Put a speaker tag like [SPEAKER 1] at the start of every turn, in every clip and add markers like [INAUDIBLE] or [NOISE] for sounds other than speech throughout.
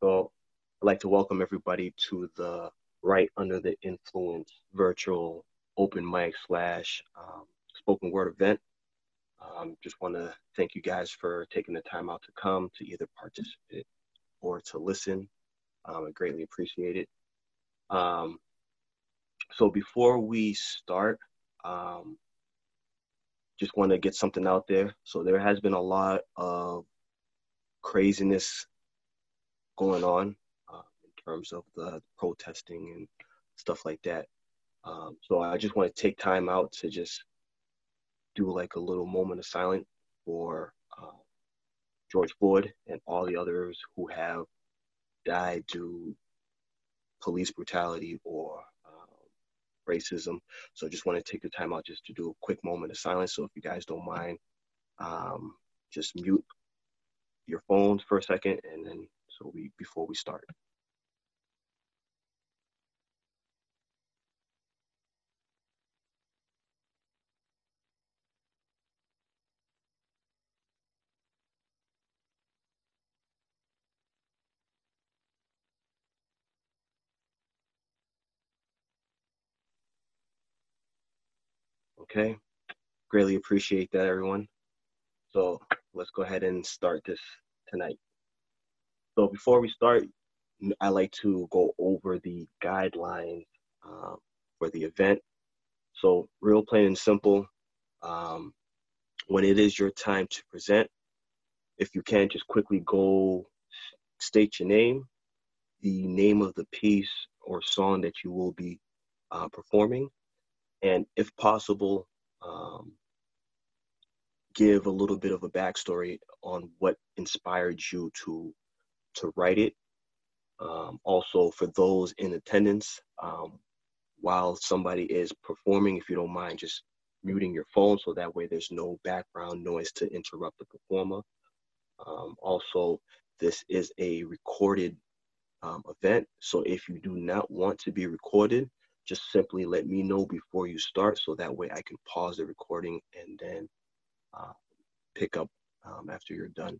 [SPEAKER 1] So I'd like to welcome everybody to the Write Under the Influence virtual open mic slash um, spoken word event. Um, just want to thank you guys for taking the time out to come to either participate or to listen. Um, I greatly appreciate it. Um, so before we start, um, just want to get something out there. So there has been a lot of craziness going on uh, in terms of the protesting and stuff like that. Um, so I just want to take time out to just do like a little moment of silence for uh, George Floyd and all the others who have died due police brutality or um, racism. So just want to take the time out just to do a quick moment of silence. So if you guys don't mind, um, just mute your phones for a second and then so we before we start. Okay, greatly appreciate that, everyone. So let's go ahead and start this tonight. So before we start, I like to go over the guidelines uh, for the event. So real plain and simple, um, when it is your time to present, if you can just quickly go state your name, the name of the piece or song that you will be uh, performing, and if possible, um, give a little bit of a backstory on what inspired you to to write it. Um, also, for those in attendance, um, while somebody is performing, if you don't mind, just muting your phone so that way there's no background noise to interrupt the performer. Um, also, this is a recorded um, event, so if you do not want to be recorded, just simply let me know before you start so that way I can pause the recording and then uh, pick up um, after you're done.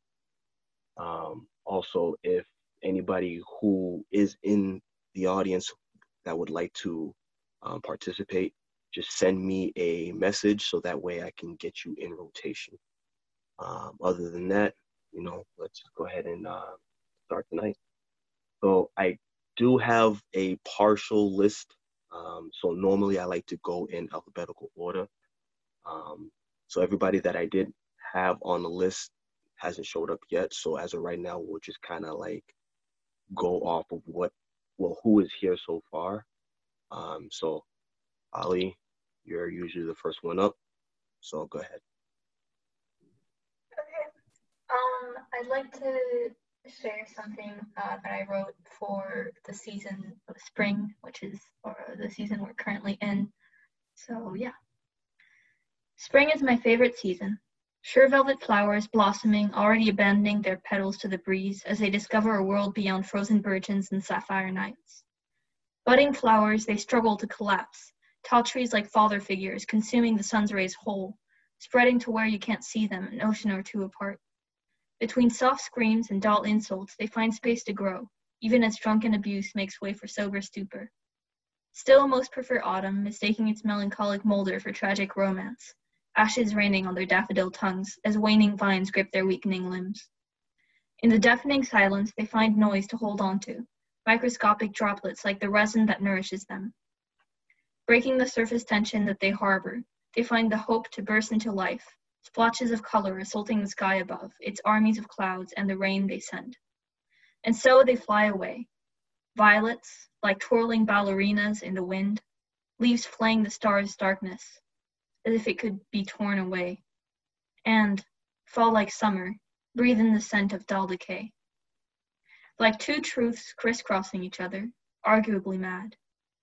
[SPEAKER 1] Um, also, if anybody who is in the audience that would like to um, participate, just send me a message so that way I can get you in rotation. Um, other than that, you know, let's go ahead and uh, start tonight. So I do have a partial list. Um, so normally I like to go in alphabetical order. Um, so everybody that I did have on the list hasn't showed up yet. So as of right now, we'll just kind of like go off of what, well, who is here so far. Um, so Ali, you're usually the first one up. So go ahead.
[SPEAKER 2] Okay. Um, I'd like to share something uh, that I wrote for the season of spring, which is or the season we're currently in. So yeah. Spring is my favorite season. Sure velvet flowers blossoming, already abandoning their petals to the breeze as they discover a world beyond frozen birchins and sapphire nights. Budding flowers, they struggle to collapse, tall trees like father figures, consuming the sun's rays whole, spreading to where you can't see them, an ocean or two apart. Between soft screams and dull insults, they find space to grow, even as drunken abuse makes way for sober stupor. Still, most prefer autumn, mistaking its melancholic molder for tragic romance, ashes raining on their daffodil tongues as waning vines grip their weakening limbs. In the deafening silence, they find noise to hold on to, microscopic droplets like the resin that nourishes them. Breaking the surface tension that they harbor, they find the hope to burst into life, splotches of color assaulting the sky above, its armies of clouds, and the rain they send. And so they fly away. Violets, like twirling ballerinas in the wind, leaves flaying the stars' darkness, as if it could be torn away, and, fall like summer, breathe in the scent of dull decay. Like two truths crisscrossing each other, arguably mad,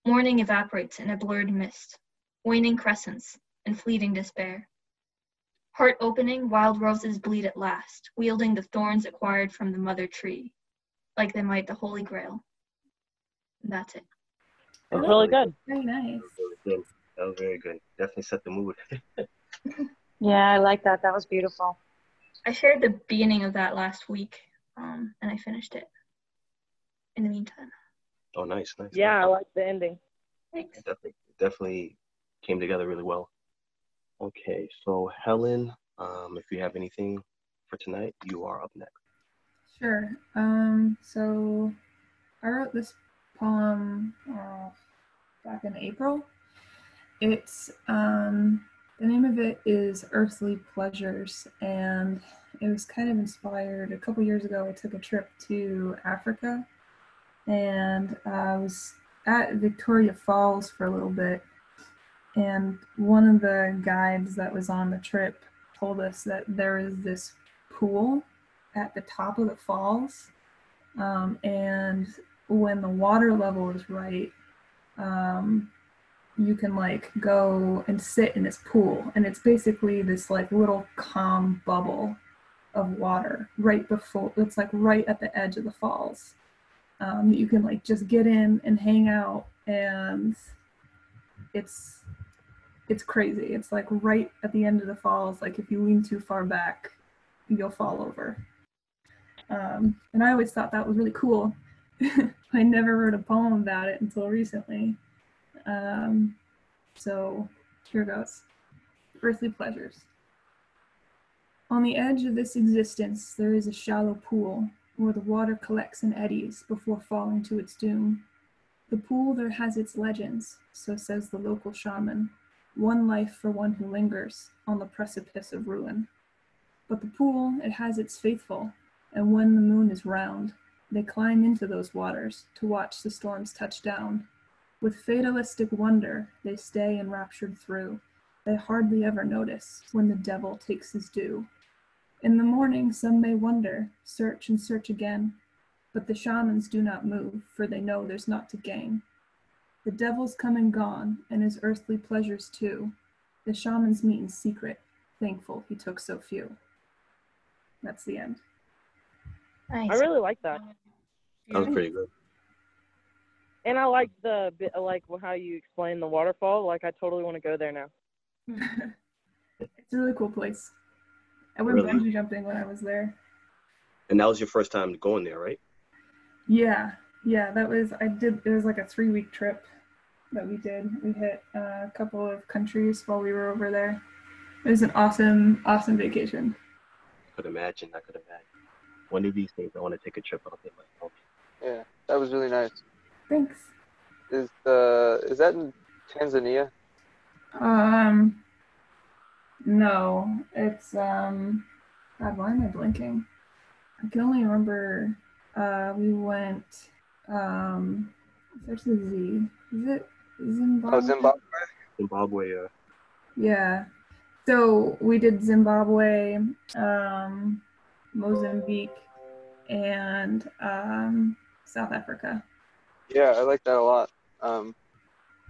[SPEAKER 2] morning evaporates in a blurred mist, waning crescents and fleeting despair. Heart opening, wild roses bleed at last, wielding the thorns acquired from the mother tree, like they might the Holy Grail. And that's it.
[SPEAKER 3] That's really oh, good.
[SPEAKER 4] Very nice.
[SPEAKER 1] That was very good. Definitely set the mood. [LAUGHS]
[SPEAKER 3] yeah, I like that. That was beautiful.
[SPEAKER 2] I shared the beginning of that last week, um, and I finished it. in the meantime.
[SPEAKER 1] Oh, nice, nice.
[SPEAKER 3] Yeah, I
[SPEAKER 1] nice.
[SPEAKER 3] like the ending.
[SPEAKER 2] Thanks.
[SPEAKER 1] definitely, definitely came together really well. Okay, so Helen, um, if you have anything for tonight, you are up next.
[SPEAKER 4] Sure. Um, so I wrote this poem uh, back in April. It's um, the name of it is Earthly Pleasures, and it was kind of inspired. A couple years ago, I took a trip to Africa, and I was at Victoria Falls for a little bit. And one of the guides that was on the trip told us that there is this pool at the top of the falls. Um, and when the water level is right, um, you can like go and sit in this pool. And it's basically this like little calm bubble of water right before, it's like right at the edge of the falls. Um, you can like just get in and hang out and it's it's crazy. It's like right at the end of the falls. Like if you lean too far back, you'll fall over. Um, and I always thought that was really cool. [LAUGHS] I never wrote a poem about it until recently. Um, so here goes Earthly Pleasures. On the edge of this existence, there is a shallow pool where the water collects and eddies before falling to its doom. The pool there has its legends, so says the local shaman, one life for one who lingers on the precipice of ruin. But the pool, it has its faithful, and when the moon is round, they climb into those waters to watch the storms touch down. With fatalistic wonder, they stay enraptured through. They hardly ever notice when the devil takes his due. In the morning, some may wonder, search and search again, but the shamans do not move, for they know there's naught to gain. The devil's come and gone, and his earthly pleasures too. The shamans meet in secret, thankful he took so few. That's the end.
[SPEAKER 2] Nice.
[SPEAKER 3] I really like that,
[SPEAKER 1] That was pretty good.
[SPEAKER 3] And I like the bit, I like how you explain the waterfall. Like I totally want to go there now. [LAUGHS]
[SPEAKER 4] it's a really cool place. I went
[SPEAKER 1] Really?
[SPEAKER 4] bungee jumping when I was there.
[SPEAKER 1] And that was your first time going there, right?
[SPEAKER 4] Yeah, yeah, that was I did. It was like a three week trip that we did. We hit uh, a couple of countries while we were over there. It was an awesome, awesome vacation.
[SPEAKER 1] I Could imagine. I could imagine. One of these days, I want to take a trip out there myself.
[SPEAKER 5] Yeah, that was really nice.
[SPEAKER 4] Thanks.
[SPEAKER 5] Is uh is that in Tanzania?
[SPEAKER 4] Um, no, it's um. God, why am I blinking? I can only remember. Uh, we went. Um, there's a Z. Is it Zimbabwe?
[SPEAKER 5] Oh, Zimbabwe.
[SPEAKER 1] Zimbabwe. Uh,
[SPEAKER 4] Yeah. So we did Zimbabwe, um, Mozambique, and um, South Africa.
[SPEAKER 5] Yeah, I like that a lot. Um,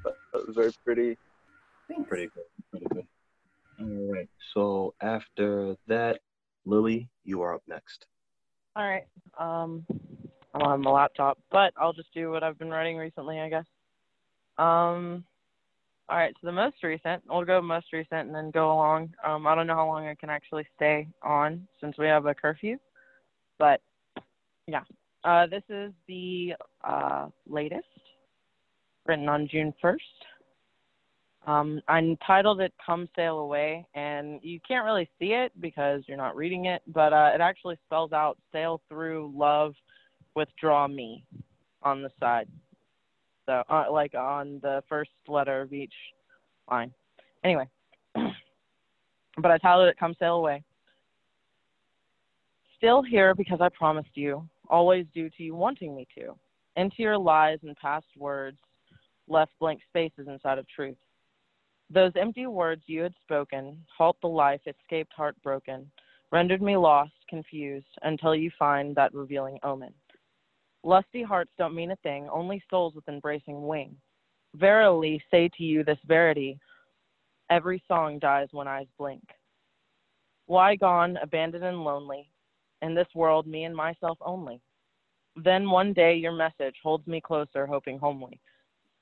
[SPEAKER 5] that that was very pretty.
[SPEAKER 4] Thanks.
[SPEAKER 1] pretty good. Pretty good. All right. So after that, Lily, you are up next.
[SPEAKER 3] All right. Um, I'm on my laptop, but I'll just do what I've been writing recently, I guess. Um, all right. So the most recent, we'll go most recent and then go along. Um, I don't know how long I can actually stay on since we have a curfew, but yeah. Uh, this is the uh, latest, written on June 1st. Um, I entitled it "Come Sail Away," and you can't really see it because you're not reading it, but uh, it actually spells out "Sail through love, withdraw me" on the side. So, uh, like on the first letter of each line. Anyway, [CLEARS THROAT] but I titled it "Come Sail Away." Still here because I promised you, always due to you wanting me to. Into your lies and past words left blank spaces inside of truth. Those empty words you had spoken, halt the life, escaped heartbroken, rendered me lost, confused, until you find that revealing omen. Lusty hearts don't mean a thing, only souls with embracing wing. Verily say to you this verity, every song dies when eyes blink. Why gone, abandoned and lonely, in this world me and myself only? Then one day your message holds me closer, hoping homely.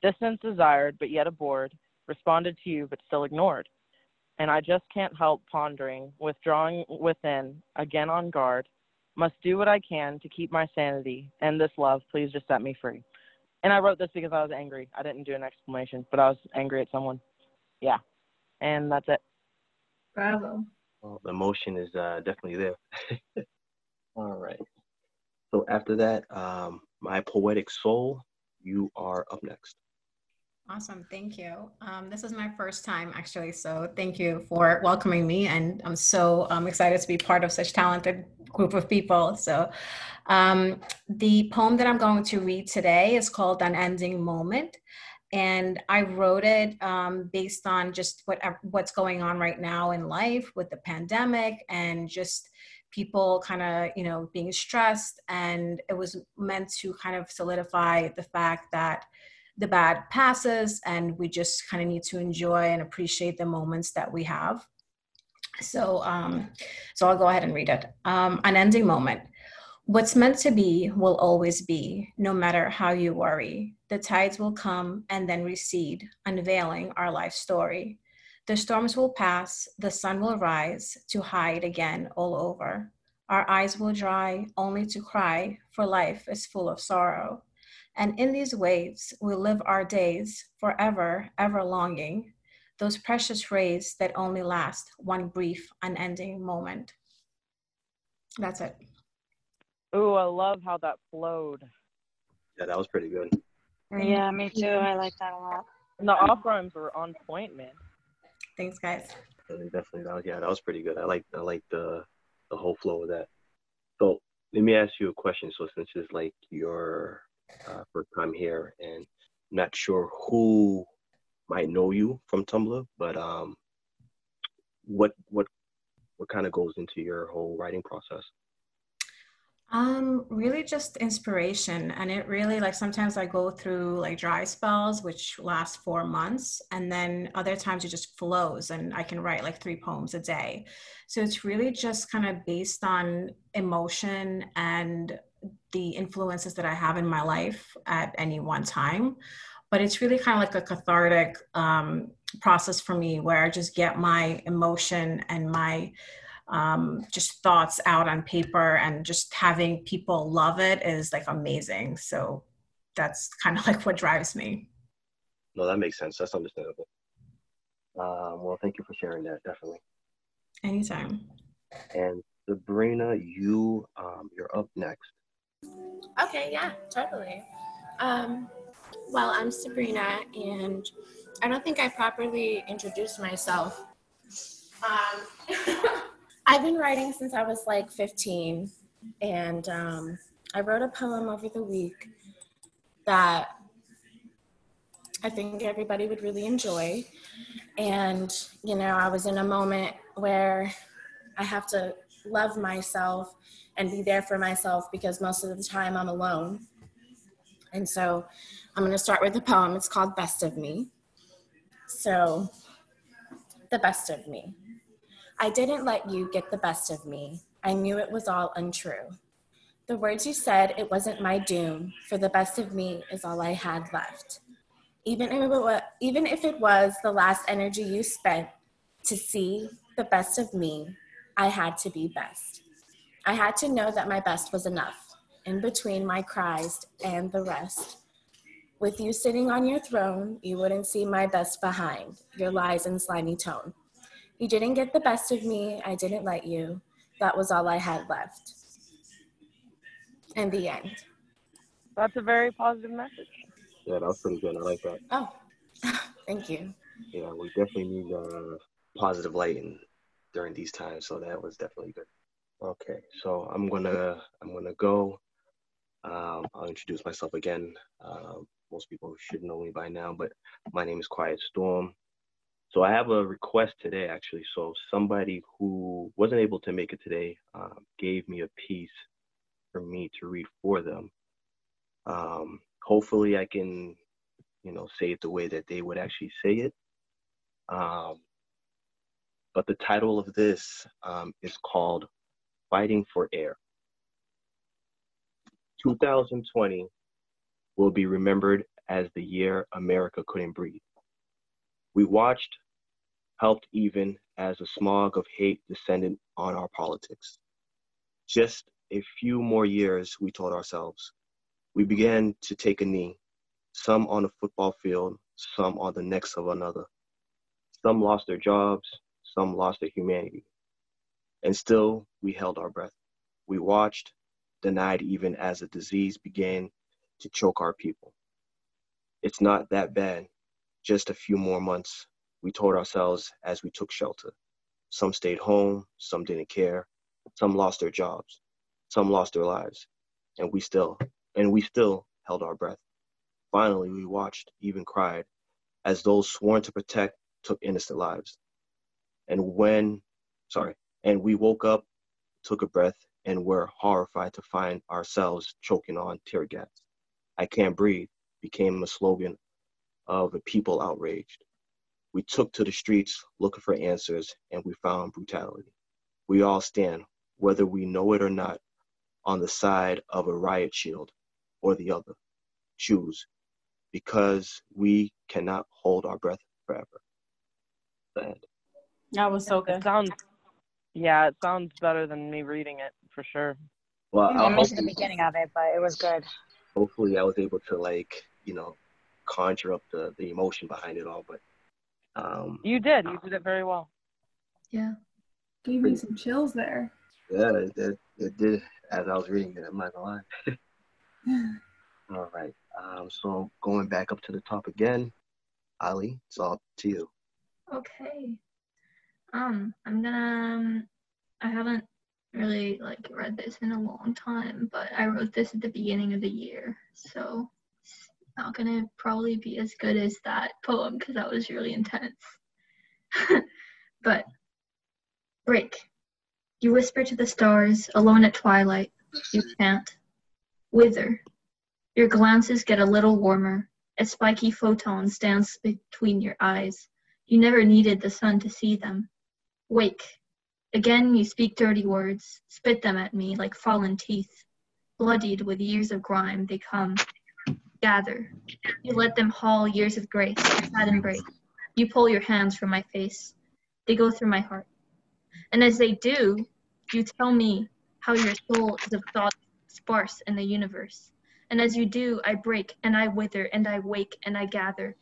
[SPEAKER 3] Distance desired, but yet abhorred, responded to you but still ignored. And I just can't help pondering, withdrawing within, again on guard, Must do what I can to keep my sanity. And this love, please just set me free. And I wrote this because I was angry. I didn't do an exclamation, but I was angry at someone. Yeah. And that's it.
[SPEAKER 4] Bravo.
[SPEAKER 1] Well, the emotion is uh, definitely there. [LAUGHS] All right. So after that, um, my poetic soul, you are up next.
[SPEAKER 6] Awesome. Thank you. Um, this is my first time actually. So thank you for welcoming me. And I'm so um, excited to be part of such talented group of people. So um, the poem that I'm going to read today is called Unending Moment. And I wrote it um, based on just what, what's going on right now in life with the pandemic and just people kind of, you know, being stressed. And it was meant to kind of solidify the fact that the bad passes and we just kind of need to enjoy and appreciate the moments that we have. So um so i'll go ahead and read it. Um unending moment. What's meant to be will always be no matter how you worry. The tides will come and then recede unveiling our life story the storms will pass the sun will rise to hide again all over our eyes will dry only to cry for life is full of sorrow and in these waves, we live our days forever, ever longing, those precious rays that only last one brief, unending moment. That's it.
[SPEAKER 3] Ooh, I love how that flowed.
[SPEAKER 1] Yeah, that was pretty good.
[SPEAKER 7] Yeah, me too. I like that a lot.
[SPEAKER 3] And the off rhymes were on point, man.
[SPEAKER 6] Thanks, guys.
[SPEAKER 1] Definitely, that was, yeah, that was pretty good. I like I like the the whole flow of that. So let me ask you a question. So since it's like your uh, first time here, and not sure who might know you from Tumblr, but um, what what what kind of goes into your whole writing process?
[SPEAKER 6] Um, really just inspiration. And it really like sometimes I go through like dry spells, which last four months. And then other times it just flows and I can write like three poems a day. So it's really just kind of based on emotion and the influences that I have in my life at any one time. But it's really kind of like a cathartic um, process for me where I just get my emotion and my um, just thoughts out on paper and just having people love it is like amazing. So that's kind of like what drives me.
[SPEAKER 1] No, that makes sense. That's understandable. Um, well, thank you for sharing that. Definitely.
[SPEAKER 6] Anytime.
[SPEAKER 1] And Sabrina, you um, you're up next.
[SPEAKER 7] Okay, yeah, totally. Um, well, I'm Sabrina, and I don't think I properly introduced myself. Um, [LAUGHS] I've been writing since I was like 15, and um, I wrote a poem over the week that I think everybody would really enjoy. And, you know, I was in a moment where I have to love myself and be there for myself because most of the time I'm alone. And so I'm going to start with a poem. It's called Best of Me. So, the best of me. I didn't let you get the best of me. I knew it was all untrue. The words you said, it wasn't my doom, for the best of me is all I had left. Even if it was, even if it was the last energy you spent to see the best of me, I had to be best. I had to know that my best was enough, in between my cries and the rest. With you sitting on your throne, you wouldn't see my best behind, your lies and slimy tone. You didn't get the best of me, I didn't let you. That was all I had left. And the end.
[SPEAKER 3] That's a very positive message.
[SPEAKER 1] Yeah, that was pretty good. I like that.
[SPEAKER 7] Oh, [LAUGHS] thank you.
[SPEAKER 1] Yeah, we definitely need uh, positive lighting during these times, so that was definitely good. Okay, so I'm gonna I'm gonna go. Um, I'll introduce myself again. Uh, most people should know me by now, but my name is Quiet Storm. So I have a request today, actually. So somebody who wasn't able to make it today um, gave me a piece for me to read for them. Um, hopefully, I can, you know, say it the way that they would actually say it. Um, but the title of this um, is called fighting for air. 2020 will be remembered as the year America couldn't breathe. We watched, helped even as a smog of hate descended on our politics. Just a few more years, we told ourselves. We began to take a knee, some on the football field, some on the necks of another. Some lost their jobs, some lost their humanity. And still, we held our breath. We watched, denied even as a disease began to choke our people. It's not that bad. Just a few more months, we told ourselves as we took shelter. Some stayed home, some didn't care, some lost their jobs, some lost their lives, and we still and we still held our breath. Finally, we watched, even cried, as those sworn to protect took innocent lives. And when, sorry, and we woke up, took a breath, and were horrified to find ourselves choking on tear gas. I can't breathe became a slogan of a people outraged. We took to the streets looking for answers, and we found brutality. We all stand, whether we know it or not, on the side of a riot shield or the other. Choose, because we cannot hold our breath forever. Sad.
[SPEAKER 8] That was so
[SPEAKER 3] It
[SPEAKER 8] good.
[SPEAKER 3] sounds, yeah, it sounds better than me reading it for sure.
[SPEAKER 1] Well,
[SPEAKER 8] I
[SPEAKER 1] I
[SPEAKER 8] missed the beginning of it, but it was good.
[SPEAKER 1] hopefully I was able to like, you know, conjure up the, the emotion behind it all. But um,
[SPEAKER 3] You did. You did it very well.
[SPEAKER 2] Yeah.
[SPEAKER 4] Gave me some chills there.
[SPEAKER 1] yeah, it, it, it did as I was reading it. I'm not gonna lie. [LAUGHS] [SIGHS] All right. Um, so going back up to the top again, Ali, it's all up to you.
[SPEAKER 2] Okay. Um, I'm gonna. Um, I haven't really like read this in a long time, but I wrote this at the beginning of the year, so it's not gonna probably be as good as that poem because that was really intense. [LAUGHS] but break. You whisper to the stars, alone at twilight. You chant. Wither. Your glances get a little warmer. A spiky photon stands between your eyes. You never needed the sun to see them. Wake. Again, you speak dirty words, spit them at me like fallen teeth. Bloodied with years of grime, they come. Gather. You let them haul years of grace, sad embrace. You pull your hands from my face. They go through my heart. And as they do, you tell me how your soul is of thought sparse in the universe. And as you do, I break and I wither and I wake and I gather.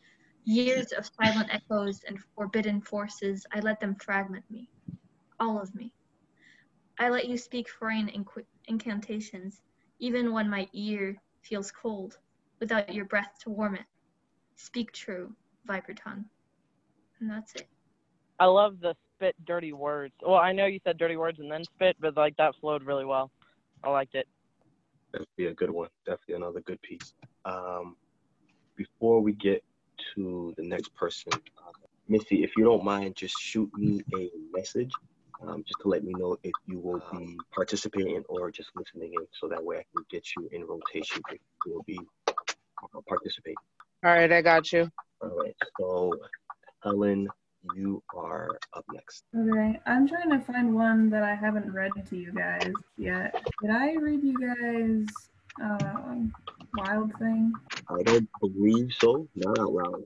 [SPEAKER 2] Years of silent echoes and forbidden forces, I let them fragment me. All of me. I let you speak foreign incantations, even when my ear feels cold, without your breath to warm it. Speak true, Viper tongue. And that's it.
[SPEAKER 3] I love the spit dirty words. Well, I know you said dirty words and then spit, but like that flowed really well. I liked it.
[SPEAKER 1] That'd be a good one. Definitely another good piece. Um, before we get to the next person, uh, Missy, if you don't mind, just shoot me a message, um, just to let me know if you will be participating or just listening in, so that way I can get you in rotation if you will be uh, participating.
[SPEAKER 9] All right, I got you.
[SPEAKER 1] All right. So, Helen, you are up next.
[SPEAKER 4] Okay, I'm trying to find one that I haven't read to you guys yet. Did I read you guys um, Wild Thing?
[SPEAKER 1] I don't believe so, not out loud.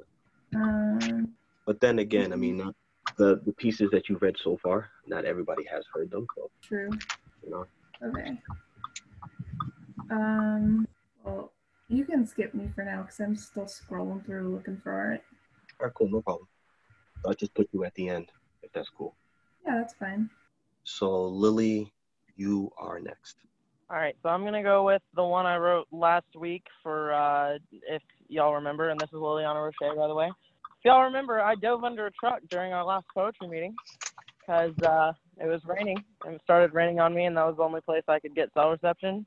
[SPEAKER 4] Um,
[SPEAKER 1] But then again, I mean, not the the pieces that you've read so far, not everybody has heard them, so
[SPEAKER 4] true.
[SPEAKER 1] you know.
[SPEAKER 4] Okay. Um, well, you can skip me for now because I'm still scrolling through looking for it.
[SPEAKER 1] All right, cool, no problem. I'll just put you at the end if that's cool.
[SPEAKER 4] Yeah, that's fine.
[SPEAKER 1] So, Lily, you are next.
[SPEAKER 3] All right, so I'm gonna go with the one I wrote last week for uh, if y'all remember, and this is Liliana Roche, by the way. If y'all remember, I dove under a truck during our last poetry meeting because uh, it was raining and it started raining on me, and that was the only place I could get cell reception.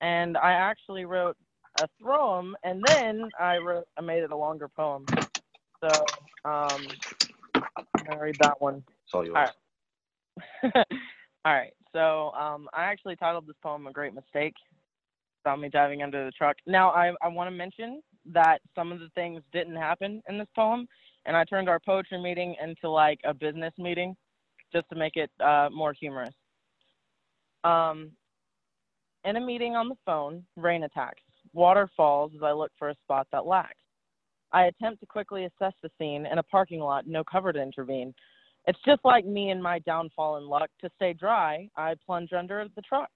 [SPEAKER 3] And I actually wrote a throem, and then I wrote, I made it a longer poem. So um, I'm gonna read that one.
[SPEAKER 1] It's all yours.
[SPEAKER 3] All right. [LAUGHS] All right. So um, I actually titled this poem "A Great Mistake." About me diving under the truck. Now I I want to mention that some of the things didn't happen in this poem, and I turned our poetry meeting into like a business meeting, just to make it uh, more humorous. Um, in a meeting on the phone, rain attacks. Water falls as I look for a spot that lacks. I attempt to quickly assess the scene in a parking lot, no cover to intervene. It's just like me and my downfall in luck. To stay dry, I plunge under the truck.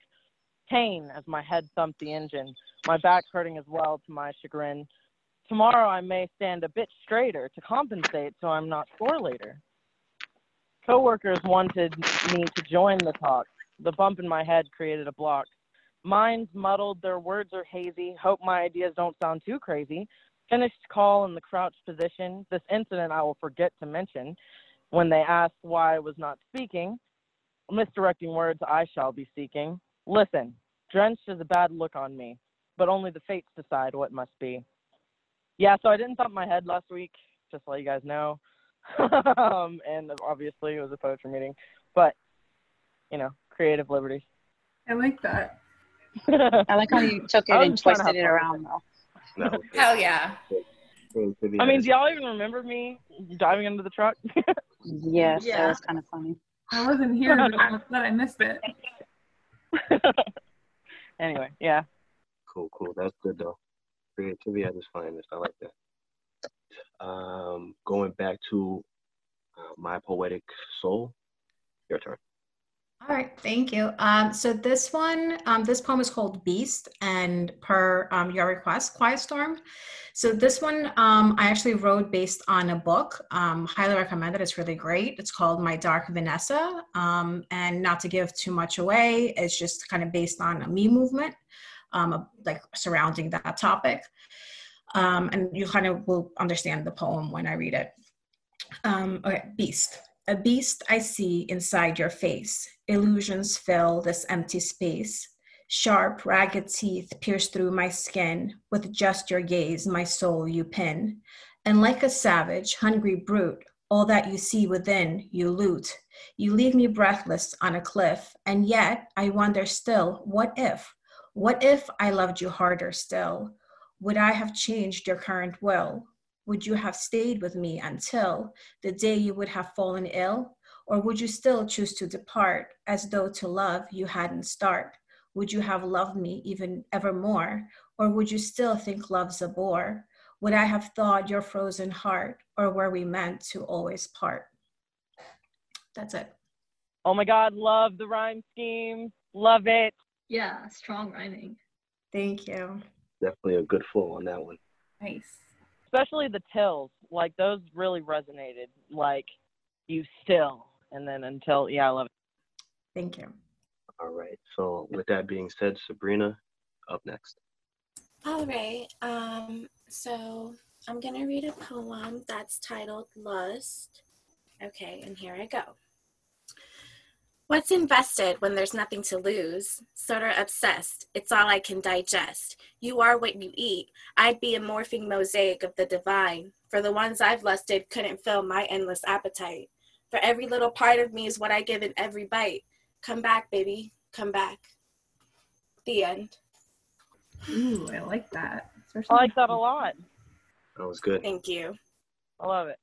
[SPEAKER 3] Pain as my head thumped the engine, my back hurting as well to my chagrin. Tomorrow I may stand a bit straighter to compensate so I'm not sore later. Coworkers wanted me to join the talk. The bump in my head created a block. Minds muddled, their words are hazy. Hope my ideas don't sound too crazy. Finished call in the crouched position. This incident I will forget to mention. When they asked why I was not speaking, misdirecting words I shall be seeking. Listen, drenched is a bad look on me, but only the fates decide what must be. Yeah, so I didn't thump my head last week, just to let you guys know. [LAUGHS] um, and obviously it was a poetry meeting, but you know, creative liberties.
[SPEAKER 4] I like that. [LAUGHS]
[SPEAKER 8] I like how you took it and
[SPEAKER 3] just trying to
[SPEAKER 8] twisted it around though.
[SPEAKER 1] No, [LAUGHS]
[SPEAKER 6] Hell yeah.
[SPEAKER 3] I mean, do y'all even remember me diving into the truck? [LAUGHS]
[SPEAKER 8] Yes,
[SPEAKER 2] yeah.
[SPEAKER 8] that was kind of funny.
[SPEAKER 4] I wasn't here, but I'm I missed it.
[SPEAKER 3] anyway, yeah.
[SPEAKER 1] Cool, cool. That's good though. Creativity at its finest. I like that. Um, going back to uh, my poetic soul. Your turn.
[SPEAKER 6] All right, thank you. Um, so this one, um, this poem is called Beast, and per um, your request, Quiet Storm. So this one, um, I actually wrote based on a book. Um, highly recommend it. It's really great. It's called My Dark Vanessa. Um, and not to give too much away, it's just kind of based on a me movement, like surrounding that topic. And you kind of will understand the poem when I read it. Okay, Beast. A beast I see inside your face. Illusions fill this empty space. Sharp, ragged teeth pierce through my skin. With just your gaze, my soul you pin. And like a savage, hungry brute, all that you see within, you loot. You leave me breathless on a cliff. And yet, I wonder still, what if? What if I loved you harder still? Would I have changed your current will? Would you have stayed with me until the day you would have fallen ill? Or would you still choose to depart as though to love you hadn't start? Would you have loved me even evermore? Or would you still think love's a bore? Would I have thawed your frozen heart? Or were we meant to always part? That's it.
[SPEAKER 3] Oh my God, love the rhyme scheme. Love it.
[SPEAKER 2] Yeah, strong rhyming.
[SPEAKER 6] Thank you.
[SPEAKER 1] Definitely a good flow on that one.
[SPEAKER 4] Nice.
[SPEAKER 3] Especially the tills. Like those really resonated. Like you still and then until yeah, I love it.
[SPEAKER 6] Thank you.
[SPEAKER 1] All right. So with that being said, Sabrina, up next.
[SPEAKER 7] All right. Um, so I'm going to read a poem that's titled Lust. Okay, and here I go. What's invested when there's nothing to lose? Sorta obsessed. It's all I can digest. You are what you eat. I'd be a morphing mosaic of the divine. For the ones I've lusted couldn't fill my endless appetite. For every little part of me is what I give in every bite. Come back, baby. Come back. The end.
[SPEAKER 4] Ooh, I like that.
[SPEAKER 3] I like that a lot.
[SPEAKER 1] That was good.
[SPEAKER 7] Thank you.
[SPEAKER 3] I love it.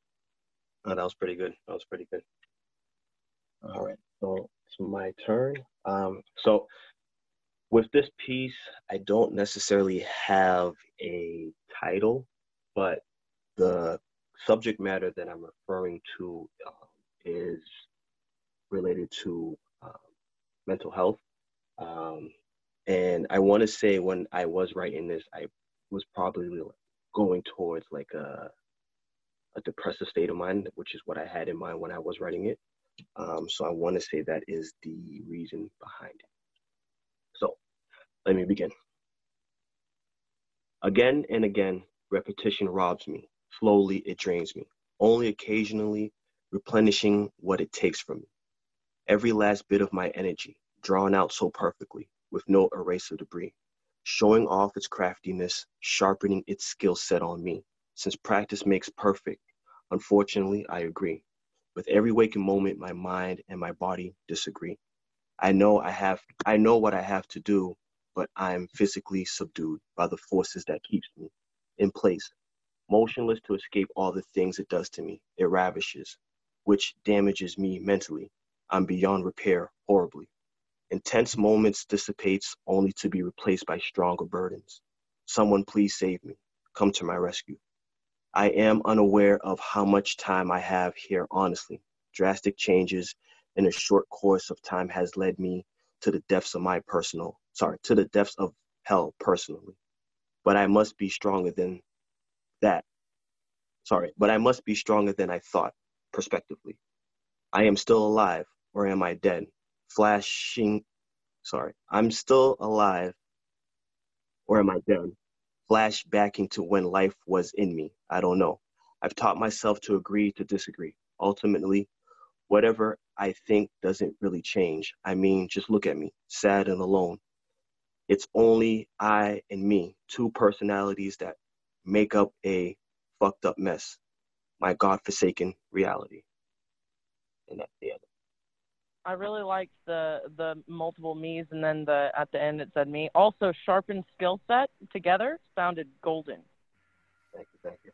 [SPEAKER 1] Oh, that was pretty good. That was pretty good. All right. So it's my turn. Um, so with this piece, I don't necessarily have a title, but the subject matter that I'm referring to is related to um, mental health. Um, and I want to say when I was writing this, I was probably going towards like a a depressive state of mind, which is what I had in mind when I was writing it. Um, so I want to say that is the reason behind it. So let me begin. Again and again, repetition robs me. Slowly, it drains me, only occasionally replenishing what it takes from me. Every last bit of my energy, drawn out so perfectly, with no eraser debris, showing off its craftiness, sharpening its skill set on me. Since practice makes perfect, unfortunately, I agree. With every waking moment, my mind and my body disagree. I know I have, I know what I have to do, but I'm physically subdued by the forces that keeps me in place, motionless to escape all the things it does to me. It ravishes, which damages me mentally. I'm beyond repair horribly. Intense moments dissipates only to be replaced by stronger burdens. Someone please save me. Come to my rescue. I am unaware of how much time I have here, honestly. Drastic changes in a short course of time has led me to the depths of my personal sorry, to the depths of hell personally. But I must be stronger than that. Sorry, but I must be stronger than I thought, prospectively. I am still alive, or am I dead? Flashing, sorry, I'm still alive, or am I dead? Flash back into when life was in me. I don't know. I've taught myself to agree to disagree. Ultimately, whatever I think doesn't really change. I mean, just look at me, sad and alone. It's only I and me, two personalities that make up a fucked up mess, my God-forsaken reality. And that's the end.
[SPEAKER 3] I really liked the the multiple me's and then the at the end it said me. Also, sharpened skill set together sounded golden.
[SPEAKER 1] Thank you, thank you.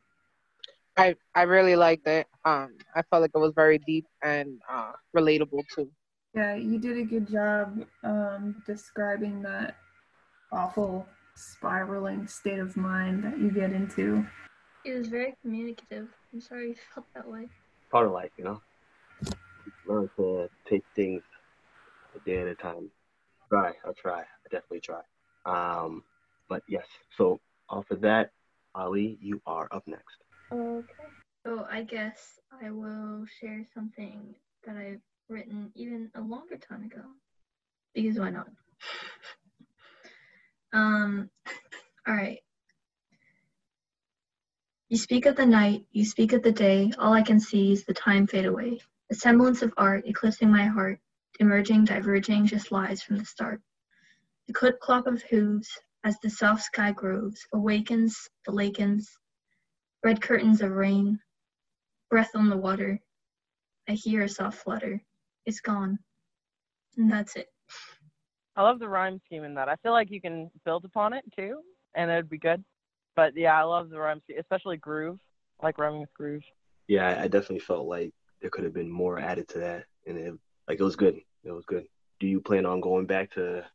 [SPEAKER 9] I I really liked it. Um, I felt like it was very deep and uh, relatable too.
[SPEAKER 4] Yeah, you did a good job um, describing that awful spiraling state of mind that you get into.
[SPEAKER 2] He was very communicative. I'm sorry you felt that way.
[SPEAKER 1] Part of life, you know? Learn to take things a day at a time. Try, I'll try. I definitely try. Um, but yes, so off of that, Ali, you are up next.
[SPEAKER 2] Okay. So I guess I will share something that I've written even a longer time ago. Because why not? [LAUGHS] um all right. You speak of the night, you speak of the day, all I can see is the time fade away. A semblance of art eclipsing my heart, emerging, diverging, just lies from the start. The clip clop of hooves as the soft sky grows, awakens, the lakens, red curtains of rain, breath on the water. I hear a soft flutter. It's gone. And that's it.
[SPEAKER 3] I love the rhyme scheme in that. I feel like you can build upon it too, and it would be good. But yeah, I love the rhyme scheme, especially groove. I like rhyming with groove.
[SPEAKER 1] Yeah, I- I definitely felt like there could have been more added to that, and it like it was good. It was good. Do you plan on going back to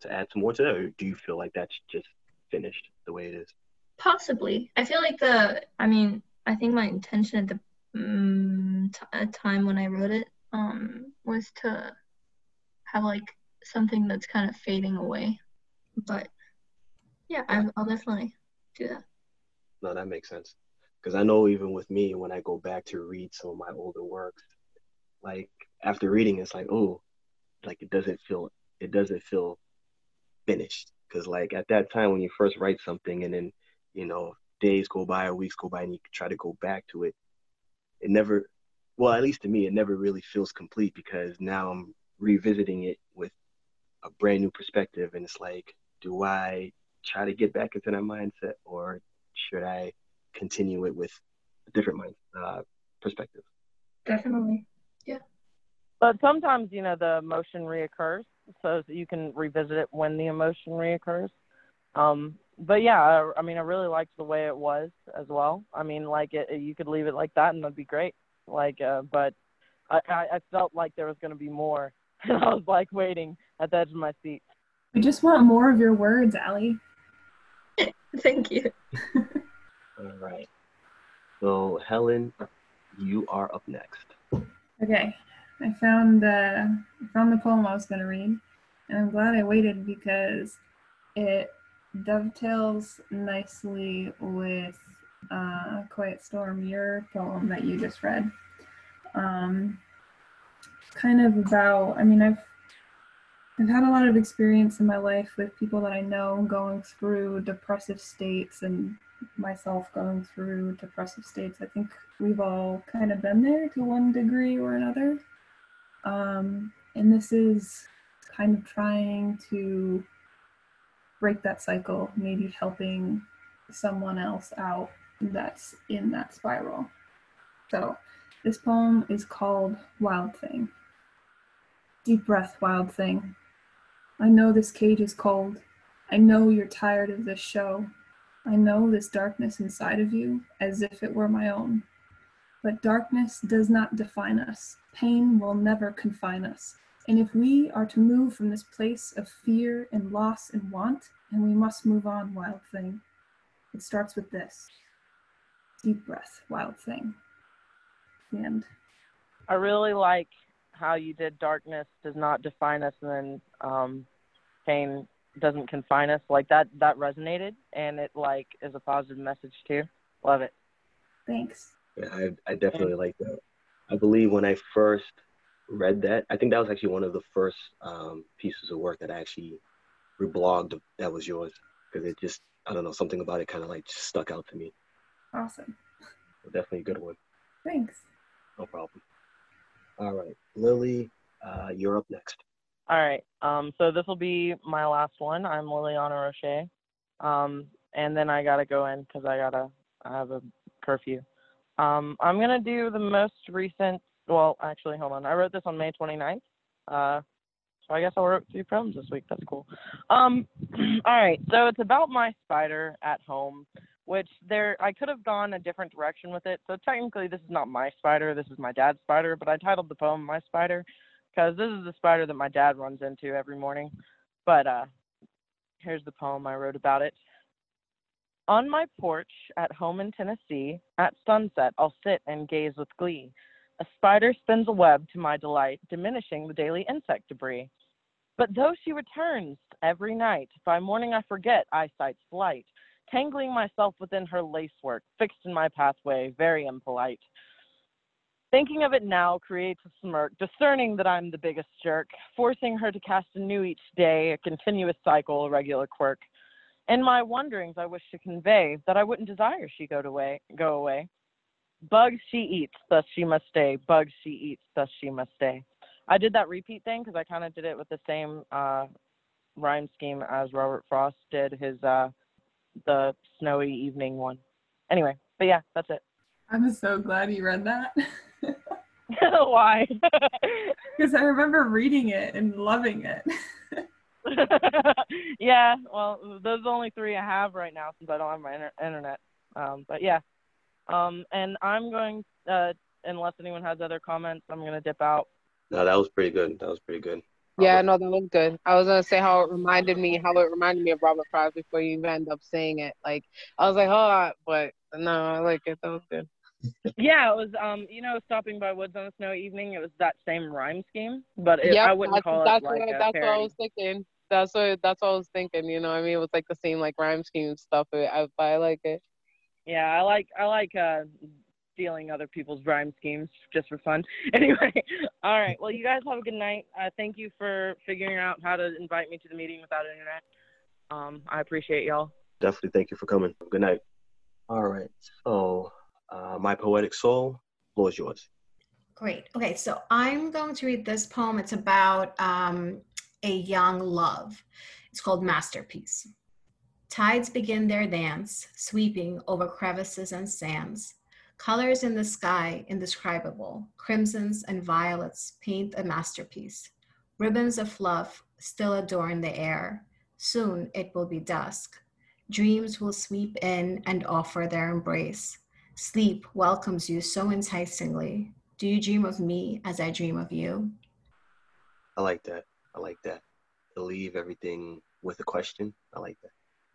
[SPEAKER 1] to add some more to that, or do you feel like that's just finished the way it is?
[SPEAKER 2] Possibly. I feel like the, I mean, I think my intention at the mm, t- time when I wrote it um, was to have like something that's kind of fading away. But yeah, I, I'll definitely do that.
[SPEAKER 1] No, that makes sense. Because I know even with me, when I go back to read some of my older works, like after reading, it's like, oh, like it doesn't feel, it doesn't feel finished. Because like at that time when you first write something, and then you know days go by or weeks go by, and you try to go back to it, it never, well, at least to me, it never really feels complete because now I'm revisiting it with a brand new perspective, and it's like, do I try to get back into that mindset, or should I continue it with a different mind uh, perspective?
[SPEAKER 2] Definitely. Yeah.
[SPEAKER 3] But sometimes, you know, the emotion reoccurs, so that you can revisit it when the emotion reoccurs. Um, but yeah, I, I mean, I really liked the way it was as well. I mean, like it, you could leave it like that, and that'd be great. Like, uh, but I, I, I felt like there was going to be more, [LAUGHS] and I was like waiting at the edge of my seat.
[SPEAKER 4] We just want more of your words, Allie. [LAUGHS]
[SPEAKER 2] Thank you.
[SPEAKER 1] All right. So Helen, you are up next.
[SPEAKER 4] Okay, I found the I found the poem I was going to read, and I'm glad I waited because it dovetails nicely with uh, Quiet Storm, your poem that you just read. Um, kind of about, I mean, I've I've had a lot of experience in my life with people that I know going through depressive states and myself going through depressive states. I think we've all kind of been there to one degree or another. Um, and this is kind of trying to break that cycle, maybe helping someone else out that's in that spiral. So, this poem is called Wild Thing. Deep breath, wild thing. I know this cage is cold. I know you're tired of this show. I know this darkness inside of you as if it were my own. But darkness does not define us. Pain will never confine us. And if we are to move from this place of fear and loss and want, and we must move on, wild thing, it starts with this deep breath, wild thing. The end.
[SPEAKER 3] I really like how you did darkness does not define us, and then um, pain doesn't confine us. Like that that resonated, and it like is a positive message too. Love it.
[SPEAKER 4] Thanks.
[SPEAKER 1] Yeah, I, I definitely like that. I believe when I first read that, I think that was actually one of the first um, pieces of work that I actually reblogged that was yours because it just, I don't know, something about it kind of like just stuck out to me.
[SPEAKER 4] Awesome.
[SPEAKER 1] So definitely a good one.
[SPEAKER 4] Thanks.
[SPEAKER 1] No problem. All right, Lily, uh, you're up next.
[SPEAKER 3] All right. Um, so this will be my last one. I'm Liliana Roche. Um, and then I gotta go in because I gotta I have a curfew. Um, I'm gonna do the most recent. Well, actually, hold on. I wrote this on May 29th. Uh, so I guess I wrote three poems this week. That's cool. Um, [CLEARS THROAT] all right. So it's about my spider at home, which there I could have gone a different direction with it. So technically, this is not my spider. This is my dad's spider. But I titled the poem "My Spider" because this is the spider that my dad runs into every morning. But uh, here's the poem I wrote about it. On my porch at home in Tennessee, at sunset, I'll sit and gaze with glee. A spider spins a web to my delight, diminishing the daily insect debris. But though she returns every night, by morning I forget eyesight's flight, tangling myself within her lacework, fixed in my pathway, very impolite. Thinking of it now creates a smirk, discerning that I'm the biggest jerk, forcing her to cast anew each day, a continuous cycle, a regular quirk. In my wonderings, I wish to convey that I wouldn't desire she go away. Go away. Bugs she eats, thus she must stay. Bugs she eats, thus she must stay. I did that repeat thing because I kind of did it with the same uh, rhyme scheme as Robert Frost did his uh, the snowy evening one. Anyway, but yeah, that's it.
[SPEAKER 4] I'm so glad you read that. [LAUGHS] [LAUGHS]
[SPEAKER 3] Why? [LAUGHS]
[SPEAKER 4] Because I remember reading it and loving it. [LAUGHS]
[SPEAKER 3] yeah, well, those are the only three I have right now since I don't have my inter- internet. Um, but yeah, um, and I'm going, uh, unless anyone has other comments, I'm going to dip out.
[SPEAKER 1] No, that was pretty good. That was pretty good.
[SPEAKER 9] Yeah, no, that was good. I was gonna say how it reminded me, how it reminded me of Robert Frost before you even end up saying it. Like I was like, oh, but no, I like it. That was good.
[SPEAKER 3] Yeah, it was. Um, you know, stopping by woods on a snowy evening. It was that same rhyme scheme, but it,
[SPEAKER 9] Yep,
[SPEAKER 3] I wouldn't
[SPEAKER 9] that's,
[SPEAKER 3] call
[SPEAKER 9] that's
[SPEAKER 3] it like
[SPEAKER 9] what,
[SPEAKER 3] a
[SPEAKER 9] that's what I was thinking. That's what that's what I was thinking. You know, what I mean, it was like the same like rhyme scheme stuff. I I like it.
[SPEAKER 3] Yeah, I like I like uh stealing other people's rhyme schemes just for fun. [LAUGHS] Anyway, all right. Well, you guys have a good night. Uh, thank you for figuring out how to invite me to the meeting without internet. Um, I appreciate y'all.
[SPEAKER 1] Definitely thank you for coming. Good night. All right. So, uh, My Poetic Soul, floor is yours.
[SPEAKER 6] Great. Okay, so I'm going to read this poem. It's about um, a young love. It's called Masterpiece. Tides begin their dance, sweeping over crevices and sands. Colors in the sky, indescribable, crimsons and violets paint a masterpiece. Ribbons of fluff still adorn the air. Soon it will be dusk. Dreams will sweep in and offer their embrace. Sleep welcomes you so enticingly. Do you dream of me as I dream of you?
[SPEAKER 1] I like that. I like that. To leave everything with a question. I like that.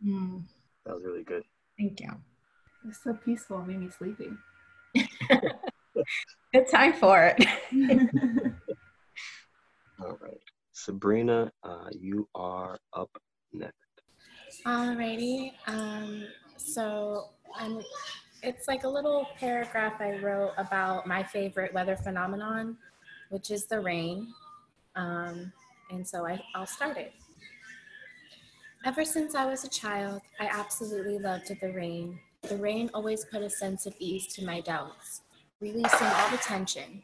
[SPEAKER 6] Mm,
[SPEAKER 1] That was really good.
[SPEAKER 6] thank you.
[SPEAKER 4] It's so peaceful, it made me sleepy. [LAUGHS]
[SPEAKER 6] Good time for it. [LAUGHS]
[SPEAKER 1] All right. Sabrina, uh, you are up next.
[SPEAKER 7] Alrighty. Um, so I'm. It's like a little paragraph I wrote about my favorite weather phenomenon, which is the rain. Um, and so I, I'll start it. Ever since I was a child, I absolutely loved the rain. The rain always put a sense of ease to my doubts, releasing all the tension.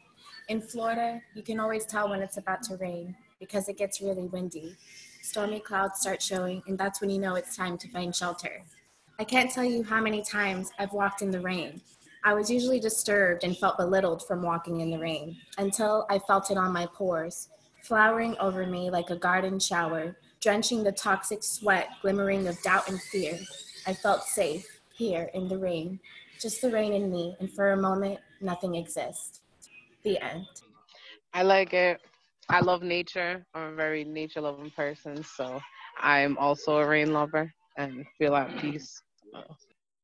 [SPEAKER 7] In Florida, you can always tell when it's about to rain because it gets really windy. Stormy clouds start showing, and that's when you know it's time to find shelter. I can't tell you how many times I've walked in the rain. I was usually disturbed and felt belittled from walking in the rain until I felt it on my pores, flowering over me like a garden shower, drenching the toxic sweat, glimmering of doubt and fear. I felt safe here in the rain, just the rain in me, and for a moment, nothing exists. The end.
[SPEAKER 9] I like it. I love nature. I'm a very nature loving person, so I'm also a rain lover and feel at peace.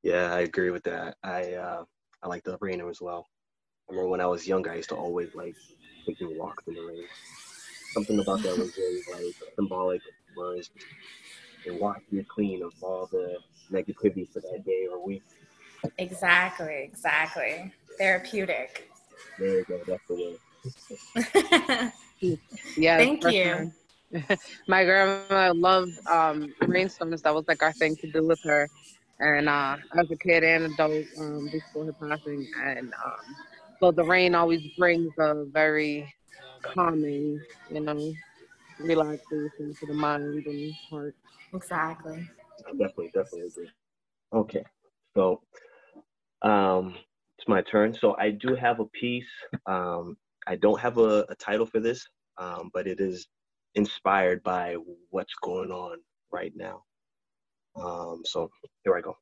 [SPEAKER 1] Yeah, I agree with that. I uh, I like the rain as well. I remember when I was younger, I used to always like taking walks in the rain. Something about that was very like symbolic, whereas and wash you clean of all the negativity for that day or week.
[SPEAKER 6] Exactly, exactly. Therapeutic.
[SPEAKER 1] There you go. That's the
[SPEAKER 6] way. [LAUGHS]
[SPEAKER 9] yeah.
[SPEAKER 6] Thank you. [LAUGHS]
[SPEAKER 9] My grandma loved um, rainstorms. That was like our thing to do with her. And uh, as a kid and adult, um, before her passing, and um, so the rain always brings a very calming, you know, relaxation to the mind and heart.
[SPEAKER 6] Exactly.
[SPEAKER 1] I definitely, definitely agree. Okay, so um, it's my turn. So I do have a piece. Um, I don't have a, a title for this, um, but it is inspired by what's going on right now. Um, so here I go.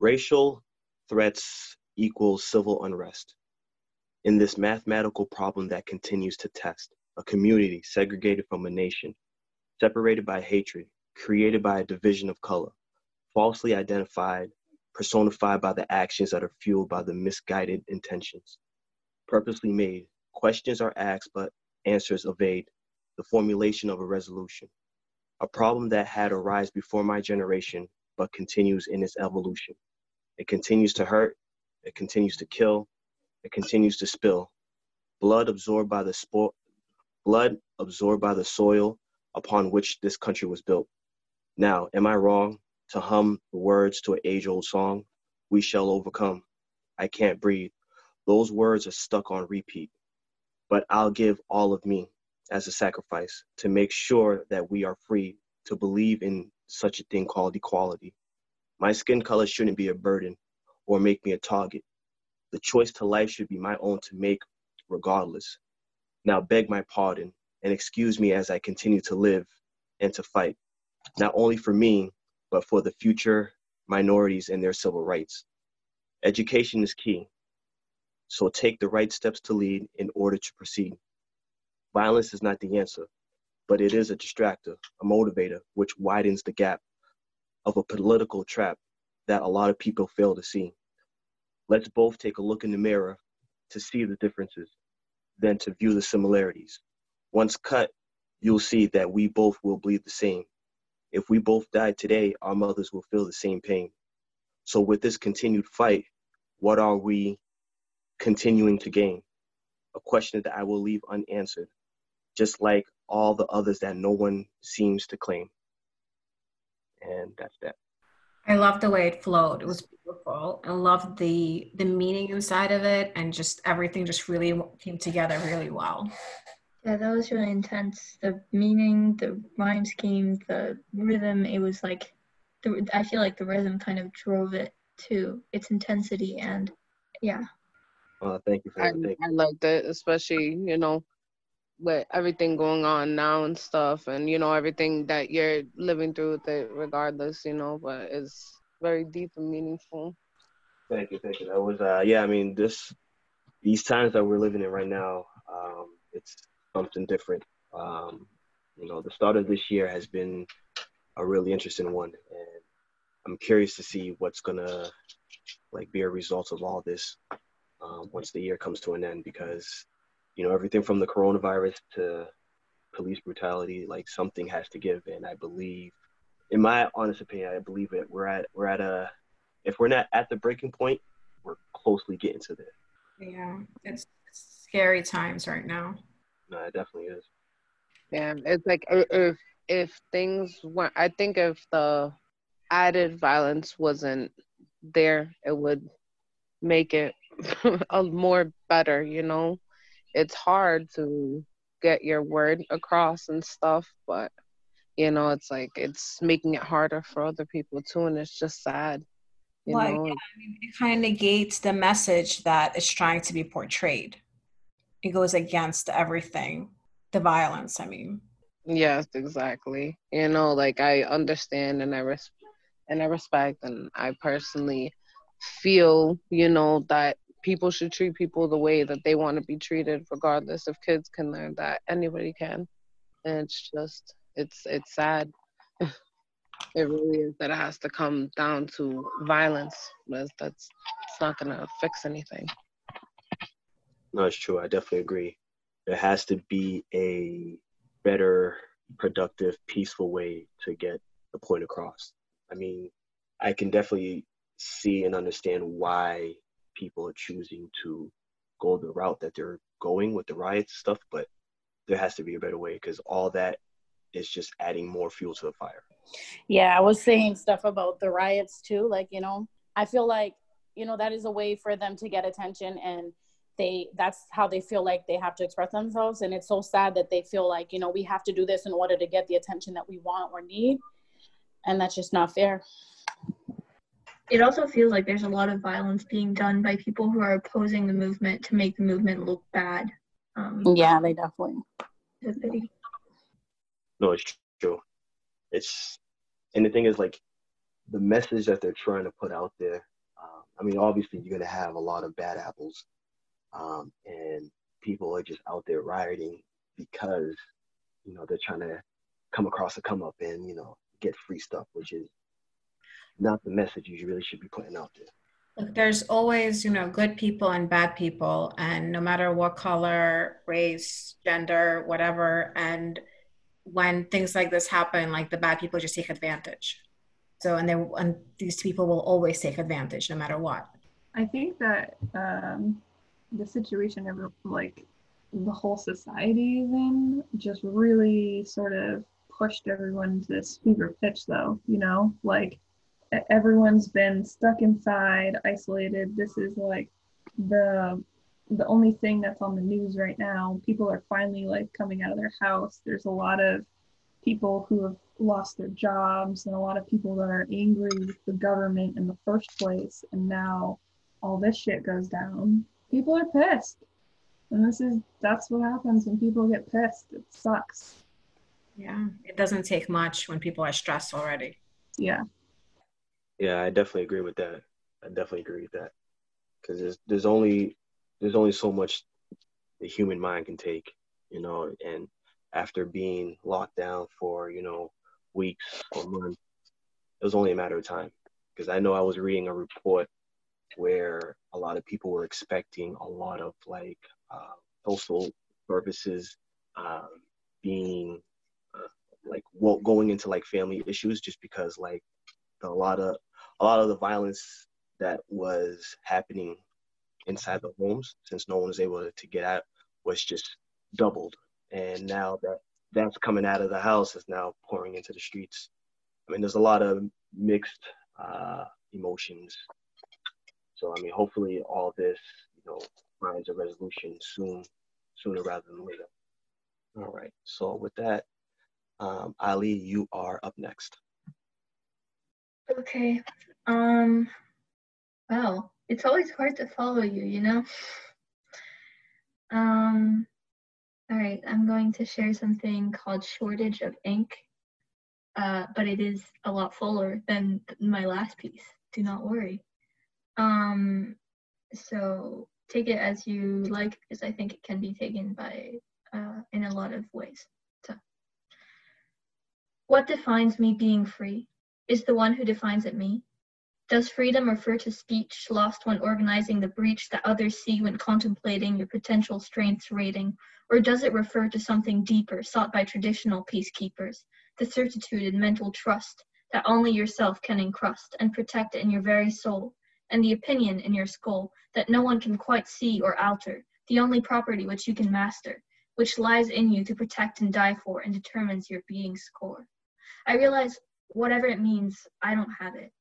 [SPEAKER 1] Racial threats equals civil unrest. In this mathematical problem that continues to test, a community segregated from a nation, separated by hatred, created by a division of color, falsely identified, personified by the actions that are fueled by the misguided intentions. Purposely made, questions are asked but answers evade the formulation of a resolution. A problem that had arisen before my generation but continues in its evolution. It continues to hurt, it continues to kill, it continues to spill. Blood absorbed by the sport, blood absorbed by the soil upon which this country was built. Now, am I wrong to hum the words to an age old song? We shall overcome. I can't breathe. Those words are stuck on repeat. But I'll give all of me as a sacrifice to make sure that we are free to believe in such a thing called equality. My skin color shouldn't be a burden or make me a target. The choice to life should be my own to make regardless. Now beg my pardon and excuse me as I continue to live and to fight, not only for me, but for the future minorities and their civil rights. Education is key, so take the right steps to lead in order to proceed. Violence is not the answer, but it is a distractor, a motivator, which widens the gap of a political trap that a lot of people fail to see. Let's both take a look in the mirror to see the differences, then to view the similarities. Once cut, you'll see that we both will bleed the same. If we both died today, our mothers will feel the same pain. So, with this continued fight, what are we continuing to gain? A question that I will leave unanswered, just like all the others that no one seems to claim. And that's that.
[SPEAKER 6] I love the way it flowed. It was beautiful. I love the the meaning inside of it, and just everything just really came together really well.
[SPEAKER 2] Yeah, that was really intense. The meaning, the rhyme scheme, the rhythm. It was like, the, I feel like the rhythm kind of drove it to its intensity, and yeah.
[SPEAKER 1] Uh, thank you for
[SPEAKER 9] I,
[SPEAKER 1] that.
[SPEAKER 9] I liked it, especially you know, with everything going on now and stuff, and you know everything that you're living through with it, regardless, you know. But it's very deep and meaningful.
[SPEAKER 1] Thank you, thank you. That was uh, yeah. I mean, this these times that we're living in right now, um, it's something different. Um, you know, the start of this year has been a really interesting one, and I'm curious to see what's gonna like be a result of all this um, once the year comes to an end. Because you know, everything from the coronavirus to police brutality, like something has to give, and I believe, in my honest opinion, I believe it. We're at we're at a if we're not at the breaking point, we're closely getting to there.
[SPEAKER 6] Yeah, it's scary times right now.
[SPEAKER 1] No, it definitely is.
[SPEAKER 9] Yeah, it's like if if things were, I think if the added violence wasn't there, it would make it [LAUGHS] a more better. You know, it's hard to get your word across and stuff, but you know, it's like it's making it harder for other people too, and it's just sad. You
[SPEAKER 6] like,
[SPEAKER 9] know,
[SPEAKER 6] yeah, I mean, it kind of negates the message that is trying to be portrayed. It goes against everything the violence i mean
[SPEAKER 9] yes exactly you know like i understand and i res- and i respect and i personally feel you know that people should treat people the way that they want to be treated regardless if kids can learn that anybody can. And it's just it's it's sad. [LAUGHS] It really is that it has to come down to violence but that's it's not gonna fix anything.
[SPEAKER 1] No it's true. I definitely agree. There has to be a better productive, peaceful way to get the point across. I mean, I can definitely see and understand why people are choosing to go the route that they're going with the riots stuff, but there has to be a better way because all that is just adding more fuel to the fire.
[SPEAKER 10] Yeah, I was saying stuff about the riots too. Like, you know, I feel like, you know, that is a way for them to get attention and they that's how they feel like they have to express themselves. And it's so sad that they feel like, you know, we have to do this in order to get the attention that we want or need. And that's just not fair.
[SPEAKER 2] It also feels like there's a lot of violence being done by people who are opposing the movement to make the movement look bad. Um,
[SPEAKER 10] yeah, they definitely.
[SPEAKER 2] It's a pity.
[SPEAKER 1] No, it's true. It's and the thing is like the message that they're trying to put out there. Um, I mean, obviously you're gonna have a lot of bad apples, um, and people are just out there rioting because you know they're trying to come across a come up and you know get free stuff, which is not the message you really should be putting out there.
[SPEAKER 6] Look, there's always, you know, good people and bad people, and no matter what color, race, gender, whatever, and when things like this happen, like the bad people just take advantage. So, and they and these people will always take advantage no matter what.
[SPEAKER 4] I think that um, the situation of like the whole society is in just really sort of pushed everyone to this fever pitch, though. You know, like everyone's been stuck inside, isolated. This is like the the only thing that's on the news right now. People are finally like coming out of their house. There's a lot of people who have lost their jobs and a lot of people that are angry with the government in the first place and now all this shit goes down. People are pissed. And this is that's what happens when people get pissed. It sucks.
[SPEAKER 6] Yeah. It doesn't take much when people are stressed already.
[SPEAKER 4] Yeah.
[SPEAKER 1] Yeah, I definitely agree with that. I definitely agree with that. Cuz there's there's only there's only so much the human mind can take, you know, and after being locked down for, you know, weeks or months, it was only a matter of time. Because I know I was reading a report where a lot of people were expecting a lot of like uh, social services um, being uh, like well, going into like family issues just because like a lot of a lot of the violence that was happening inside the homes since no one was able to get out was just doubled. And now that that's coming out of the house is now pouring into the streets. I mean there's a lot of mixed uh, emotions. So i mean hopefully all this you know finds a resolution soon sooner rather than later. All right. So with that um, ali you are up next
[SPEAKER 2] Okay. Um. Wow. It's always hard to follow you, you know. Um. All right. I'm going to share something called shortage of ink. Uh, but it is a lot fuller than my last piece. Do not worry. Um. So take it as you like, because I think it can be taken by uh, in a lot of ways. So, what defines me being free? Is the one who defines it me? Does freedom refer to speech lost when organizing the breach that others see when contemplating your potential strengths rating? Or does it refer to something deeper sought by traditional peacekeepers, the certitude and mental trust that only yourself can encrust and protect in your very soul, and the opinion in your skull that no one can quite see or alter, the only property which you can master, which lies in you to protect and die for and determines your being's core? I realize whatever it means, I don't have it.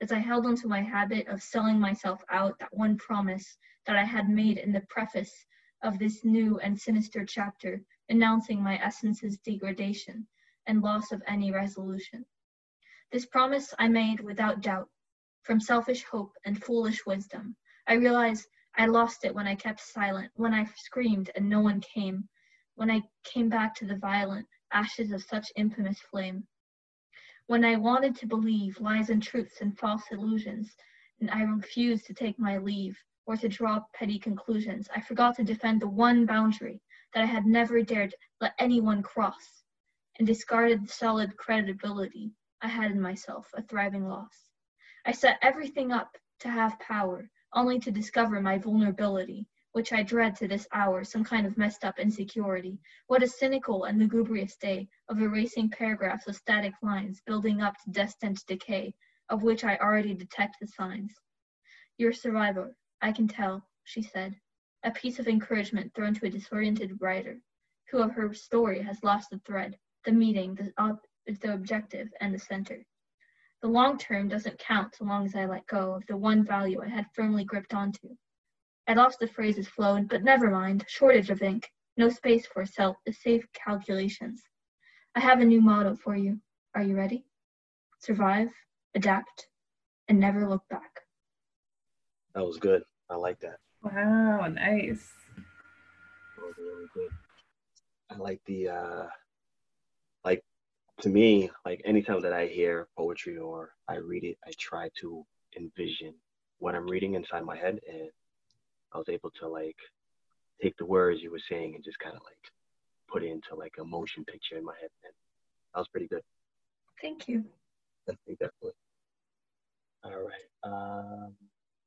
[SPEAKER 2] As I held onto my habit of selling myself out, that one promise that I had made in the preface of this new and sinister chapter, announcing my essence's degradation and loss of any resolution. This promise I made without doubt, from selfish hope and foolish wisdom. I realize I lost it when I kept silent, when I screamed and no one came, when I came back to the violent ashes of such infamous flame when I wanted to believe lies and truths and false illusions, and I refused to take my leave or to draw petty conclusions, I forgot to defend the one boundary that I had never dared let anyone cross, and discarded the solid credibility I had in myself, a thriving loss. I set everything up to have power, only to discover my vulnerability, which I dread to this hour, some kind of messed up insecurity. What a cynical and lugubrious day of erasing paragraphs of static lines, building up to destined decay, of which I already detect the signs. You're a survivor, I can tell, she said, a piece of encouragement thrown to a disoriented writer, who of her story has lost the thread, the meeting, the, ob- the objective, and the center. The long term doesn't count so long as I let go of the one value I had firmly gripped onto. I lost the phrase's flow, but never mind, shortage of ink, no space for self safe calculations. I have a new motto for you. Are you ready? Survive, adapt, and never look back.
[SPEAKER 1] That was good. I like that.
[SPEAKER 4] Wow, nice.
[SPEAKER 1] That was really good. I like the uh like to me, like anytime that I hear poetry or I read it, I try to envision what I'm reading inside my head and I was able to like take the words you were saying and just kind of like put it into like a motion picture in my head. And that was pretty good.
[SPEAKER 2] Thank you.
[SPEAKER 1] Definitely, definitely. All right. Um,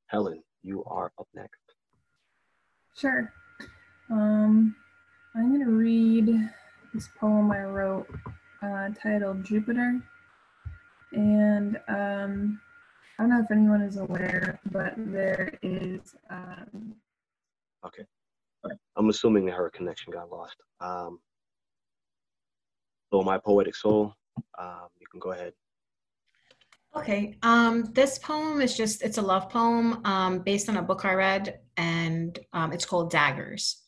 [SPEAKER 1] Helen, you are up next.
[SPEAKER 4] Sure. Um, I'm going to read this poem I wrote uh, titled Jupiter. And um, I don't know if anyone is aware, but there is. Um,
[SPEAKER 1] Okay. I'm assuming that her connection got lost. Um, so my poetic soul, um, you can go ahead.
[SPEAKER 6] Okay. Um, this poem is just, it's a love poem um, based on a book I read, and um, it's called Daggers.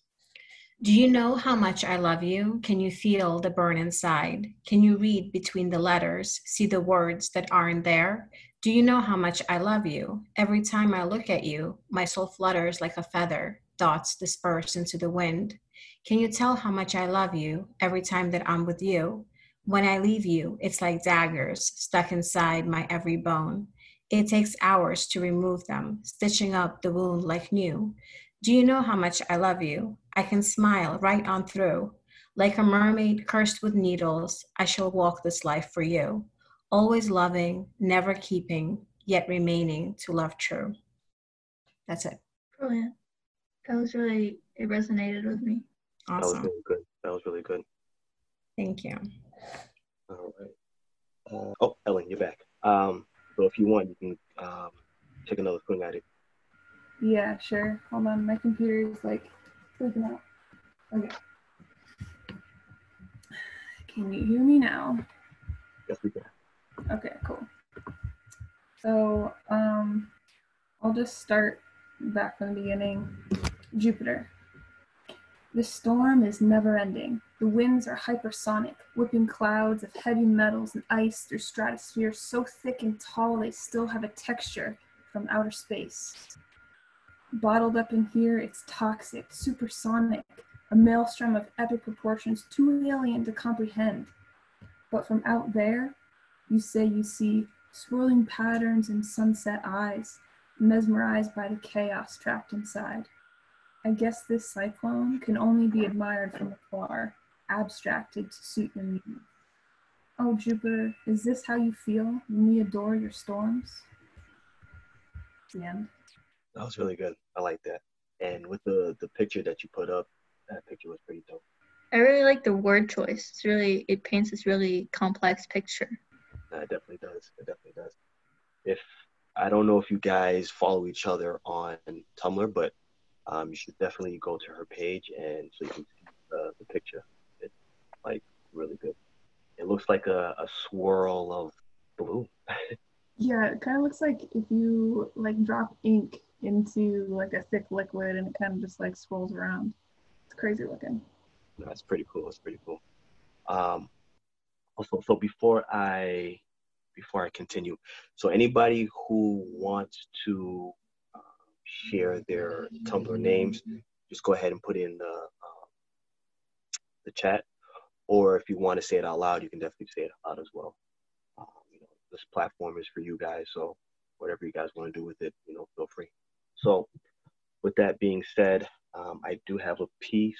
[SPEAKER 6] Do you know how much I love you? Can you feel the burn inside? Can you read between the letters, see the words that aren't there? Do you know how much I love you? Every time I look at you, my soul flutters like a feather, thoughts disperse into the wind. Can you tell how much I love you every time that I'm with you? When I leave you, it's like daggers stuck inside my every bone. It takes hours to remove them, stitching up the wound like new. Do you know how much I love you? I can smile right on through. Like a mermaid cursed with needles, I shall walk this life for you. Always loving, never keeping, yet remaining to love true. That's it.
[SPEAKER 2] Brilliant. That was really, it resonated with me. Awesome.
[SPEAKER 1] That was really good. That was really good.
[SPEAKER 6] Thank you.
[SPEAKER 1] All right. Uh, oh, Ellen, you're back. Um, so if you want, you can um, take another swing at it.
[SPEAKER 4] yeah, sure. Hold on. My computer is like freaking out. Okay. Can you hear me now?
[SPEAKER 1] Yes, we can.
[SPEAKER 4] Okay, cool. So, um, I'll just start back from the beginning. Jupiter. The storm is never ending. The winds are hypersonic, whipping clouds of heavy metals and ice through stratosphere so thick and tall they still have a texture from outer space. Bottled up in here, it's toxic, supersonic, a maelstrom of epic proportions too alien to comprehend. But from out there, you say you see swirling patterns in sunset eyes, mesmerized by the chaos trapped inside. I guess this cyclone can only be admired from afar, abstracted to suit your needs. Oh, Jupiter, is this how you feel when we adore your storms? The end.
[SPEAKER 1] That was really good. I like that. And with the the picture that you put up, that picture was pretty dope.
[SPEAKER 2] I really like the word choice. It's really, it paints this really complex picture.
[SPEAKER 1] It definitely does. It definitely does. If I don't know if you guys follow each other on Tumblr, but um, you should definitely go to her page and so you can see the, the picture. It's like really good. It looks like a, a swirl of blue. [LAUGHS]
[SPEAKER 4] Yeah, it kind of looks like if you like drop ink into like a thick liquid and it kind of just like swirls around. It's crazy looking.
[SPEAKER 1] That's pretty cool. It's pretty cool. Um, also, so before I before I continue, so anybody who wants to uh, share their Tumblr names, just go ahead and put in the uh, the chat, or if you want to say it out loud, you can definitely say it out loud as well. Um, you know, this platform is for you guys, so whatever you guys want to do with it, you know, feel free. So, with that being said, um, I do have a piece.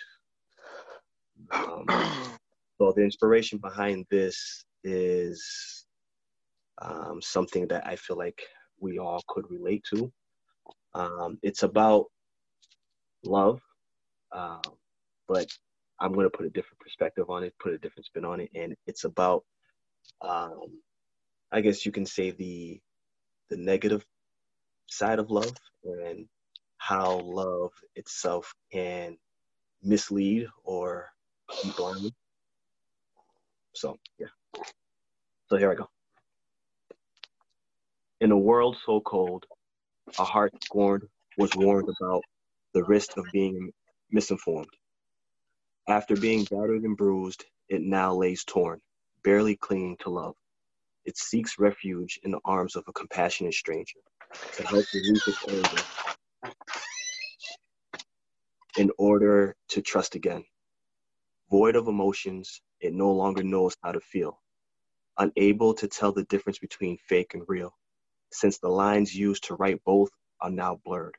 [SPEAKER 1] Um, [CLEARS THROAT] so the inspiration behind this is um, something that I feel like we all could relate to. Um, it's about love, um, but I'm going to put a different perspective on it, put a different spin on it, and it's about, um, I guess you can say the the negative side of love and how love itself can mislead or be blind. So yeah. So here I go. In a world so cold, a heart scorned was warned about the risk of being misinformed. After being battered and bruised, it now lays torn, barely clinging to love. It seeks refuge in the arms of a compassionate stranger to help relieve its anger in order to trust again. Void of emotions, it no longer knows how to feel, unable to tell the difference between fake and real, since the lines used to write both are now blurred.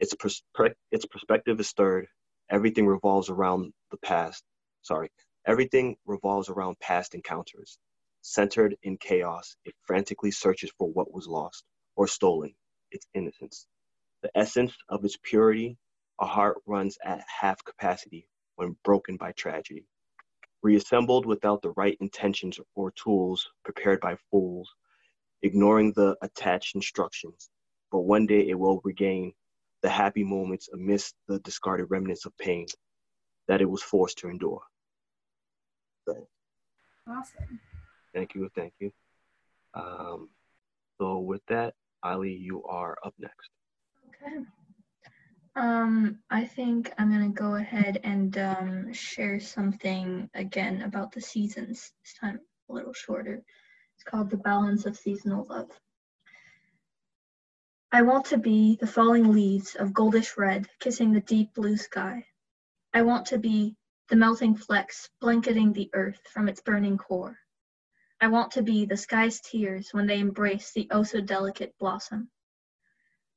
[SPEAKER 1] Its, perspe- its perspective is stirred. Everything revolves around the past. Sorry, everything revolves around past encounters. Centered in chaos, it frantically searches for what was lost or stolen, its innocence. The essence of its purity, a heart runs at half capacity when broken by tragedy. Reassembled without the right intentions or tools, prepared by fools, ignoring the attached instructions. But one day it will regain the happy moments amidst the discarded remnants of pain that it was forced to endure. So,
[SPEAKER 4] Awesome.
[SPEAKER 1] thank you, thank you. Um, so with that, Ali, you are up next.
[SPEAKER 2] Okay. Um, I think I'm gonna go ahead and um, share something again about the seasons. This time a little shorter. It's called The Balance of Seasonal Love. I want to be the falling leaves of goldish red kissing the deep blue sky. I want to be the melting flecks blanketing the earth from its burning core. I want to be the sky's tears when they embrace the oh so delicate blossom.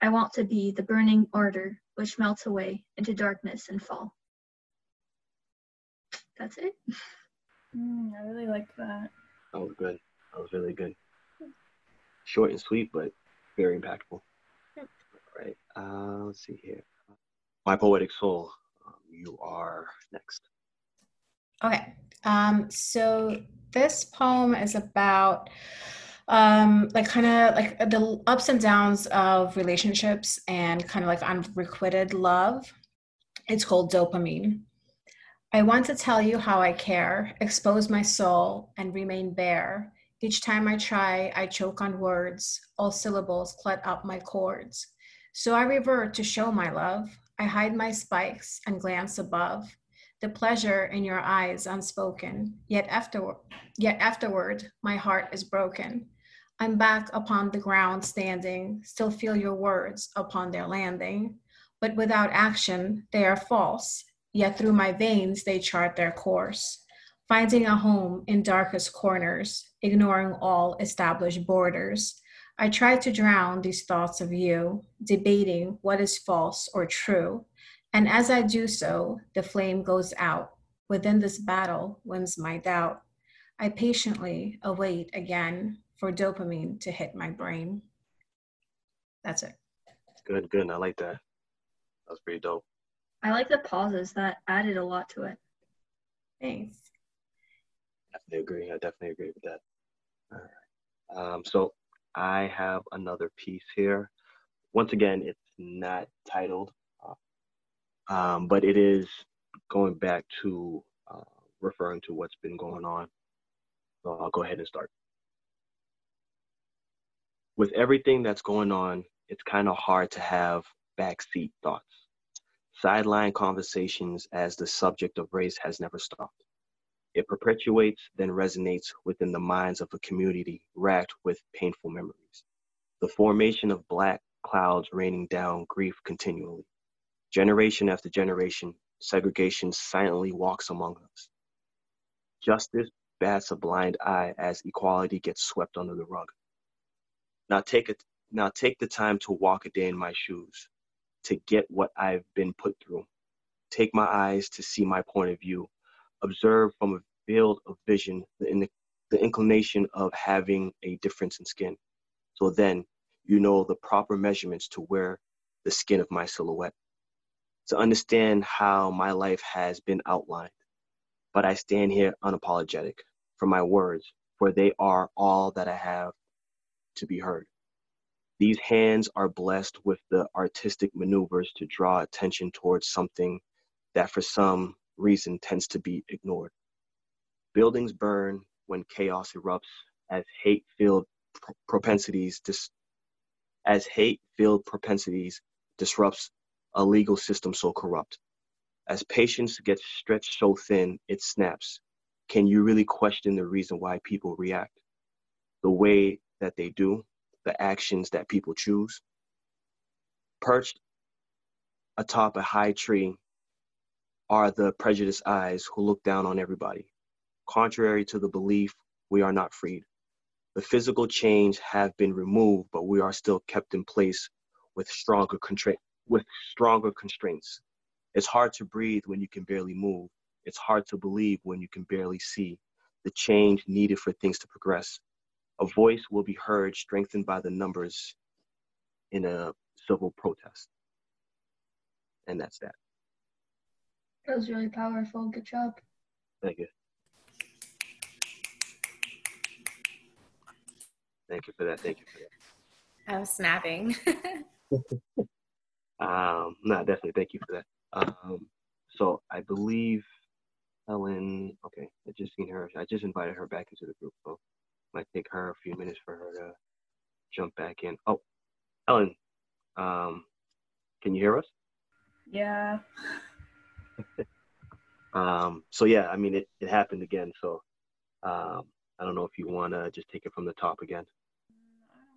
[SPEAKER 2] I want to be the burning ardor which melts away into darkness and fall. That's it.
[SPEAKER 4] Mm, I really liked that.
[SPEAKER 1] That was good. That was really good. Short and sweet, but very impactful.
[SPEAKER 6] Yep.
[SPEAKER 1] All right. Uh, let's see here. My poetic soul. Um, you are next.
[SPEAKER 6] Okay. Um, so this poem is about um like kind of like the ups and downs of relationships and kind of like unrequited love. It's called dopamine. I want to tell you how I care, expose my soul, and remain bare. Each time I try, I choke on words, all syllables clut up my cords. So I revert to show my love. I hide my spikes and glance above. The pleasure in your eyes unspoken, yet afterward, yet afterward, my heart is broken. I'm back upon the ground standing, still feel your words upon their landing. But without action, they are false, yet through my veins they chart their course. Finding a home in darkest corners, ignoring all established borders. I try to drown these thoughts of you, debating what is false or true. And as I do so, the flame goes out. Within this battle wins my doubt. I patiently await again for dopamine to hit my brain. That's it.
[SPEAKER 1] Good, good. I like that. That was pretty dope.
[SPEAKER 2] I like the pauses that added a lot to it.
[SPEAKER 6] Thanks.
[SPEAKER 1] Definitely agree. I definitely agree with that. All right. Um, so I have another piece here. Once again, it's not titled, uh, um, but it is going back to uh, referring to what's been going on. So I'll go ahead and start. With everything that's going on, it's kind of hard to have backseat thoughts. Sideline conversations as the subject of race has never stopped. It perpetuates, then resonates within the minds of a community racked with painful memories. The formation of black clouds raining down grief continually. Generation after generation, segregation silently walks among us. Justice bats a blind eye as equality gets swept under the rug. Now take it now take the time to walk a day in my shoes, to get what I've been put through. Take my eyes to see my point of view. Observe from a field of vision the, the inclination of having a difference in skin. So then you know the proper measurements to wear the skin of my silhouette. to understand how my life has been outlined. But I stand here unapologetic for my words, for they are all that I have to be heard. These hands are blessed with the artistic maneuvers to draw attention towards something that for some reason tends to be ignored. Buildings burn when chaos erupts as hate-filled propensities dis- as hate-filled propensities disrupts a legal system so corrupt. As patience gets stretched so thin, it snaps. Can you really question the reason why people react? The way that they do, the actions that people choose? Perched atop a high tree are the prejudiced eyes who look down on everybody. Contrary to the belief, we are not freed. The physical chains have been removed, but we are still kept in place with stronger constraint, with stronger constraints. It's hard to breathe when you can barely move. It's hard to believe when you can barely see the change needed for things to progress. A voice will be heard, strengthened by the numbers in a civil protest. And that's that.
[SPEAKER 2] That was really powerful. Good job.
[SPEAKER 1] Thank you. Thank you for that. Thank you for that.
[SPEAKER 7] I was snapping. [LAUGHS]
[SPEAKER 1] um, no, definitely. Thank you for that. Um, so I believe Helen. Okay, I just seen her. I just invited her back into the group, so it might take her a few minutes for her to jump back in. Oh, Ellen, um, can you hear us?
[SPEAKER 4] Yeah. [LAUGHS]
[SPEAKER 1] um, so yeah, I mean, it, it happened again. So um, I don't know if you want to just take it from the top again.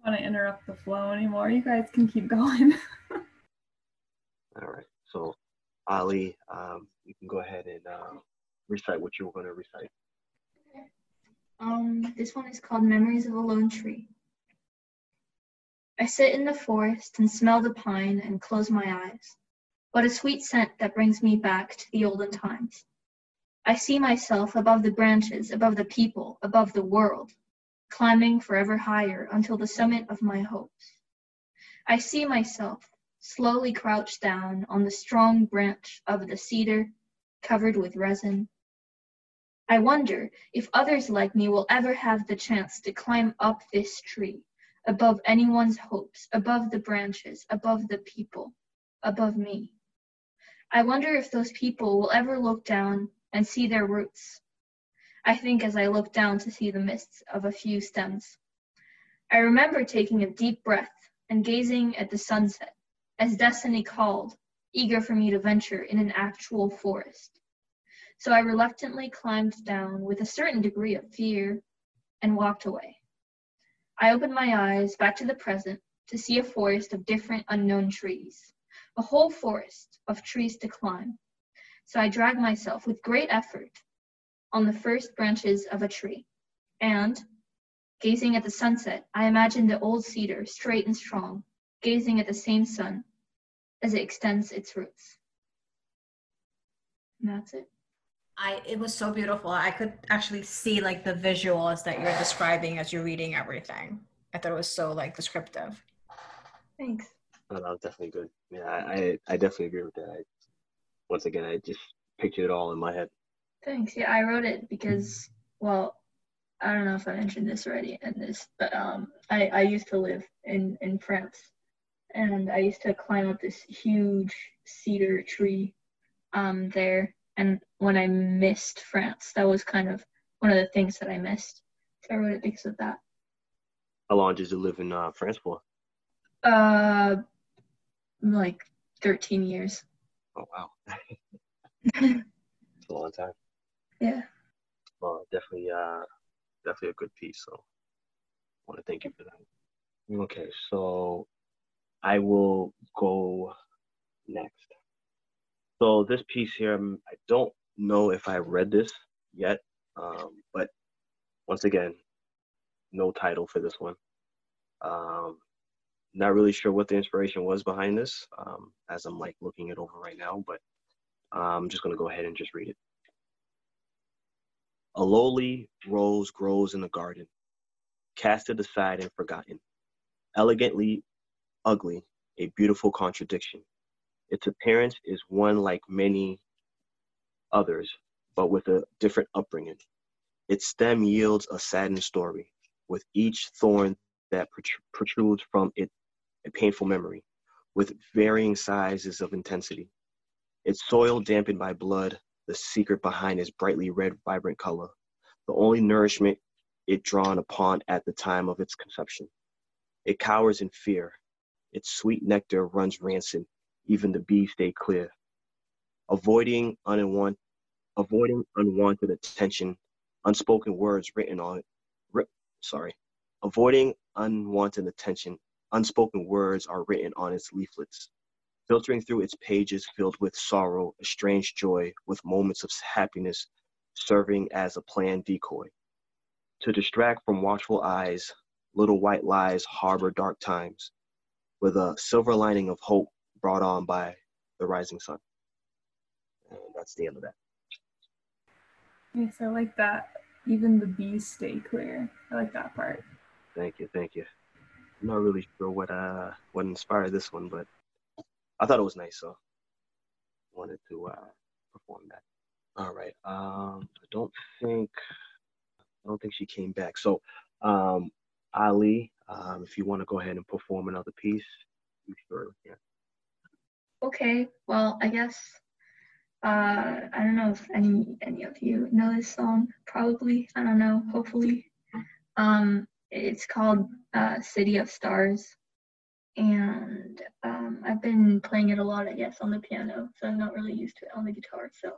[SPEAKER 4] I don't want to interrupt the flow anymore. You guys can keep [LAUGHS] going.
[SPEAKER 1] All right. So, Ali, um, you can go ahead and uh, recite what you were going to recite.
[SPEAKER 2] Um, this one is called Memories of a Lone Tree. I sit in the forest and smell the pine and close my eyes. What a sweet scent that brings me back to the olden times. I see myself above the branches, above the people, above the world, climbing forever higher until the summit of my hopes. I see myself slowly crouched down on the strong branch of the cedar covered with resin. I wonder if others like me will ever have the chance to climb up this tree, above anyone's hopes, above the branches, above the people, above me. I wonder if those people will ever look down and see their roots. I think as I look down to see the mists of a few stems. I remember taking a deep breath and gazing at the sunset as destiny called, eager for me to venture in an actual forest. So I reluctantly climbed down with a certain degree of fear and walked away. I opened my eyes back to the present to see a forest of different unknown trees, a whole forest of trees to climb. So I dragged myself with great effort on the first branches of a tree, and, gazing at the sunset, I imagined the old cedar straight and strong, gazing at the same sun as it extends its roots. And that's it.
[SPEAKER 6] I it was so beautiful. I could actually see like the visuals that you're describing as you're reading everything. I thought it was so like descriptive.
[SPEAKER 2] Thanks.
[SPEAKER 1] Oh, that was definitely good. Yeah, I, I, I definitely agree with that. I, once again, I just pictured it all in my head.
[SPEAKER 2] Thanks. Yeah, I wrote it because, well, I don't know if I mentioned this already in this, but um, I, I used to live in, in France and I used to climb up this huge cedar tree um, there. And when I missed France, that was kind of one of the things that I missed. So I wrote it because of that.
[SPEAKER 1] How long did you live in uh, France for?
[SPEAKER 2] Uh, like 13 years.
[SPEAKER 1] Oh, wow. [LAUGHS] it's a long time.
[SPEAKER 2] Yeah.
[SPEAKER 1] Well, definitely, uh, definitely a good piece. So I want to thank you for that. Okay, so I will go next. So this piece here, um, I don't know if I read this yet, um, but once again, no title for this one. Um, not really sure what the inspiration was behind this, um, as I'm like looking it over right now, but I'm just gonna go ahead and just read it. A lowly rose grows in the garden, casted aside and forgotten, elegantly ugly, a beautiful contradiction. Its appearance is one like many others, but with a different upbringing. Its stem yields a saddened story, with each thorn that protrudes from it a painful memory, with varying sizes of intensity. Its soil dampened by blood, the secret behind its brightly red, vibrant color, the only nourishment it drawn upon at the time of its conception. It cowers in fear. Its sweet nectar runs rancid. Even the bees stay clear. Avoiding unwanted, avoiding unwanted attention, unspoken words written on it. sorry. Avoiding unwanted attention, unspoken words are written on its leaflets, filtering through its pages filled with sorrow, a strange joy, with moments of happiness serving as a planned decoy. To distract from watchful eyes, little white lies harbor dark times, with a silver lining of hope brought on by the rising sun. And that's the end of that.
[SPEAKER 4] Yes, I like that. Even the bees stay clear. I like that part.
[SPEAKER 1] Thank you, thank you. I'm not really sure what uh what inspired this one, but I thought it was nice, so wanted to uh perform that. All right. Um I don't think I don't think she came back. So um Ali, um, if you want to go ahead and perform another piece, you sure
[SPEAKER 2] yeah. Okay, well, I guess uh, I don't know if any any of you know this song. Probably, I don't know. Hopefully, um, it's called uh, "City of Stars," and um, I've been playing it a lot, I guess, on the piano. So I'm not really used to it on the guitar. So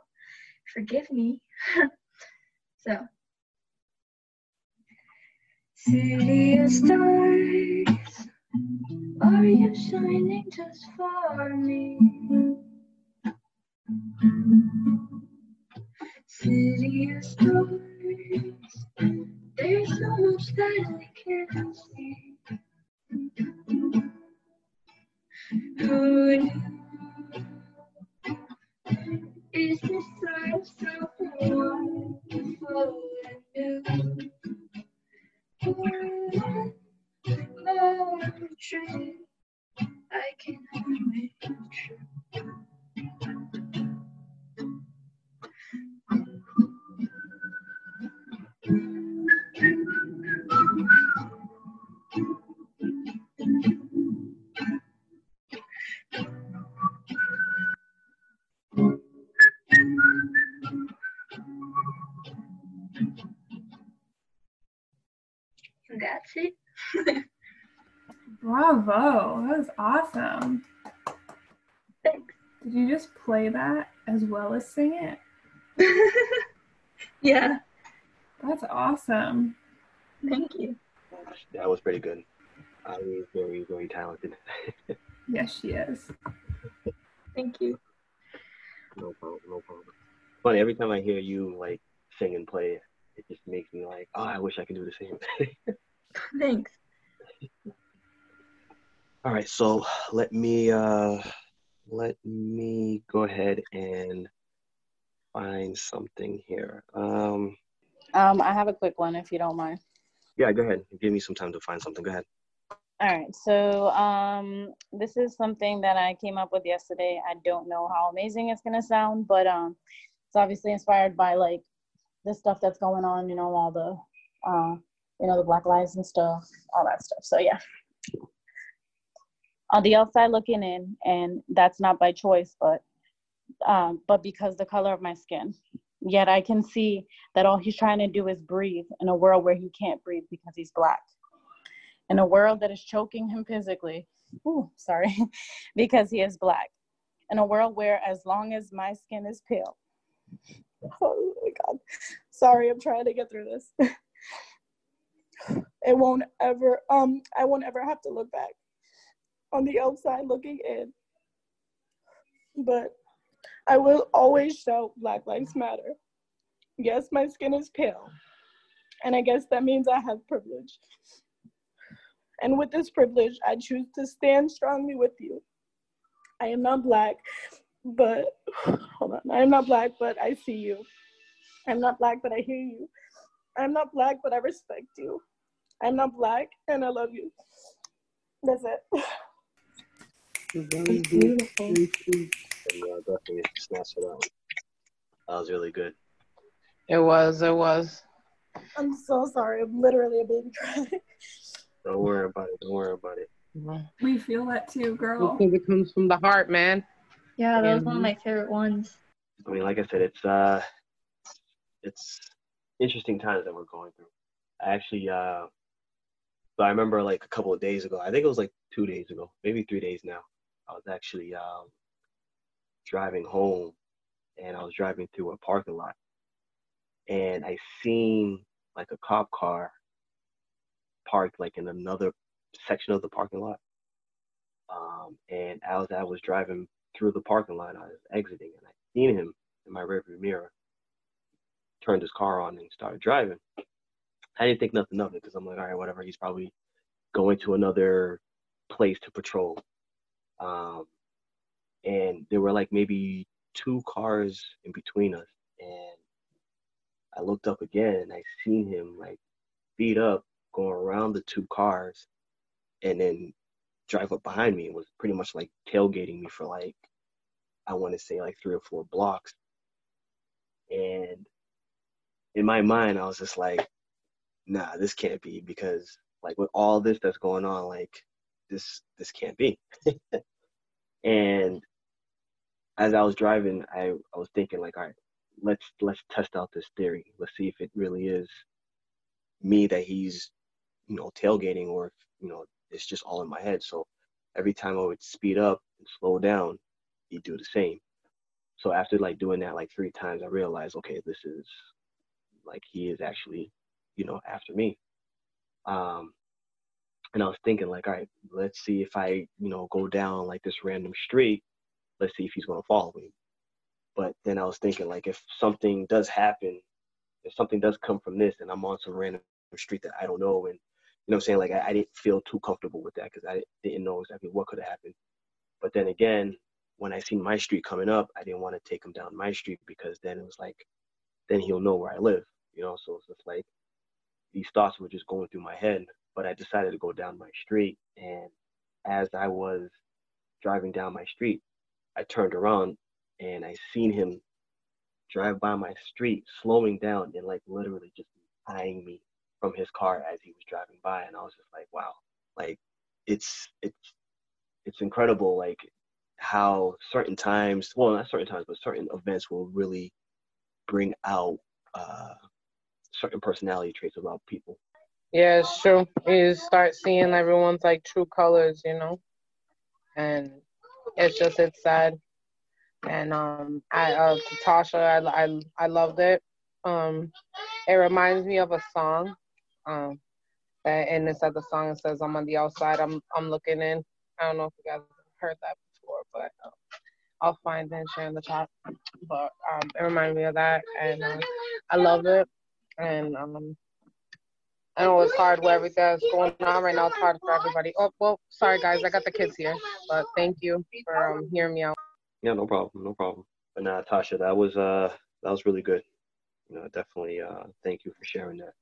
[SPEAKER 2] forgive me. [LAUGHS] so City of stars, are you shining just for me? City of stars, there's so much that I can't see. Who knew? Is this life so wonderful and new? I can make it
[SPEAKER 4] play that as well as sing it? [LAUGHS]
[SPEAKER 2] yeah.
[SPEAKER 4] That's awesome.
[SPEAKER 2] Thank you.
[SPEAKER 1] That was pretty good. I was very, very talented. [LAUGHS]
[SPEAKER 4] yes, she is.
[SPEAKER 2] Thank you.
[SPEAKER 1] No problem, no problem. Funny, every time I hear you like sing and play, it just makes me like, oh, I wish I could do the same.
[SPEAKER 2] Thanks. [LAUGHS]
[SPEAKER 1] All right, so let me uh let me go ahead and find something here. Um
[SPEAKER 10] um I have a quick one if you don't mind.
[SPEAKER 1] Yeah, go ahead. Give me some time to find something. Go ahead.
[SPEAKER 10] All right. So um this is something that I came up with yesterday. I don't know how amazing it's going to sound, but um it's obviously inspired by like the stuff that's going on, you know, all the uh you know, the black lives and stuff, all that stuff. So yeah. On the outside looking in, and that's not by choice, but um, but because the color of my skin. Yet I can see that all he's trying to do is breathe in a world where he can't breathe because he's black. In a world that is choking him physically, ooh, sorry, [LAUGHS] because he is black. In a world where as long as my skin is pale, [LAUGHS] oh my God, sorry, I'm trying to get through this. [LAUGHS] it won't ever um I won't ever have to look back on the outside looking in. But I will always shout Black Lives Matter. Yes, my skin is pale. And I guess that means I have privilege. And with this privilege, I choose to stand strongly with you. I am not black, but hold on. I am not black, but I see you. I'm not black, but I hear you. I'm not black, but I respect you. I'm not black and I love you. That's it. [LAUGHS]
[SPEAKER 9] Very
[SPEAKER 2] It's beautiful.
[SPEAKER 1] And uh, definitely snaps for that one. That was really good.
[SPEAKER 9] It was. It was.
[SPEAKER 10] I'm so sorry. I'm literally a baby crying.
[SPEAKER 1] Don't worry about it. Don't worry about it.
[SPEAKER 4] We feel that too, girl.
[SPEAKER 9] Because it comes from the heart, man.
[SPEAKER 2] Yeah, that was one of my favorite ones.
[SPEAKER 1] I mean, like I said, it's uh, it's interesting times that we're going through. I actually, uh, so I remember like a couple of days ago. I think it was like two days ago, maybe three days now. I was actually um, driving home, and I was driving through a parking lot, and I seen like a cop car parked like in another section of the parking lot. Um, and as I was driving through the parking lot, I was exiting, and I seen him in my rearview mirror. Turned his car on and started driving. I didn't think nothing of it because I'm like, all right, whatever. He's probably going to another place to patrol. Um, and there were like maybe two cars in between us, and I looked up again and I seen him like speed up, going around the two cars, and then drive up behind me and was pretty much like tailgating me for like I want to say like three or four blocks. And in my mind, I was just like, nah, this can't be because like with all this that's going on, like this this can't be. [LAUGHS] and as I was driving, I, I was thinking like, all right, let's let's test out this theory. Let's see if it really is me that he's, you know, tailgating or if, you know, it's just all in my head. So every time I would speed up and slow down, he'd do the same. So after like doing that like three times, I realized, okay, this is like he is actually, you know, after me. Um, and I was thinking like, all right, let's see if I, you know, go down like this random street, let's see if he's gonna follow me. But then I was thinking like, if something does happen, if something does come from this, and I'm on some random street that I don't know, and you know, I'm saying like I, I didn't feel too comfortable with that because I didn't know exactly what could have happened. But then again, when I seen my street coming up, I didn't want to take him down my street because then it was like, then he'll know where I live, you know. So it's just like these thoughts were just going through my head. But I decided to go down my street, and as I was driving down my street, I turned around and I seen him drive by my street, slowing down and like literally just eyeing me from his car as he was driving by, and I was just like, wow, like it's it's it's incredible, like how certain times, well, not certain times, but certain events will really bring out uh, certain personality traits about people.
[SPEAKER 9] Yeah, it's true. You start seeing everyone's like true colors, you know, and it's just it's sad. And um, I uh, Tasha, I, I I loved it. Um, it reminds me of a song. Um, that- and it's at the song it says I'm on the outside. I'm I'm looking in. I don't know if you guys heard that before, but um, I'll find it and share in the chat. But um, it reminded me of that, and um, I love it. And um, I know it's hard with everything that's going on right now. It's hard for everybody. Oh, well, sorry guys, I got the kids here, but thank you for um, hearing me out.
[SPEAKER 1] Yeah, no problem, no problem. But nah, Tasha, that was uh that was really good. You know, definitely uh thank you for sharing that.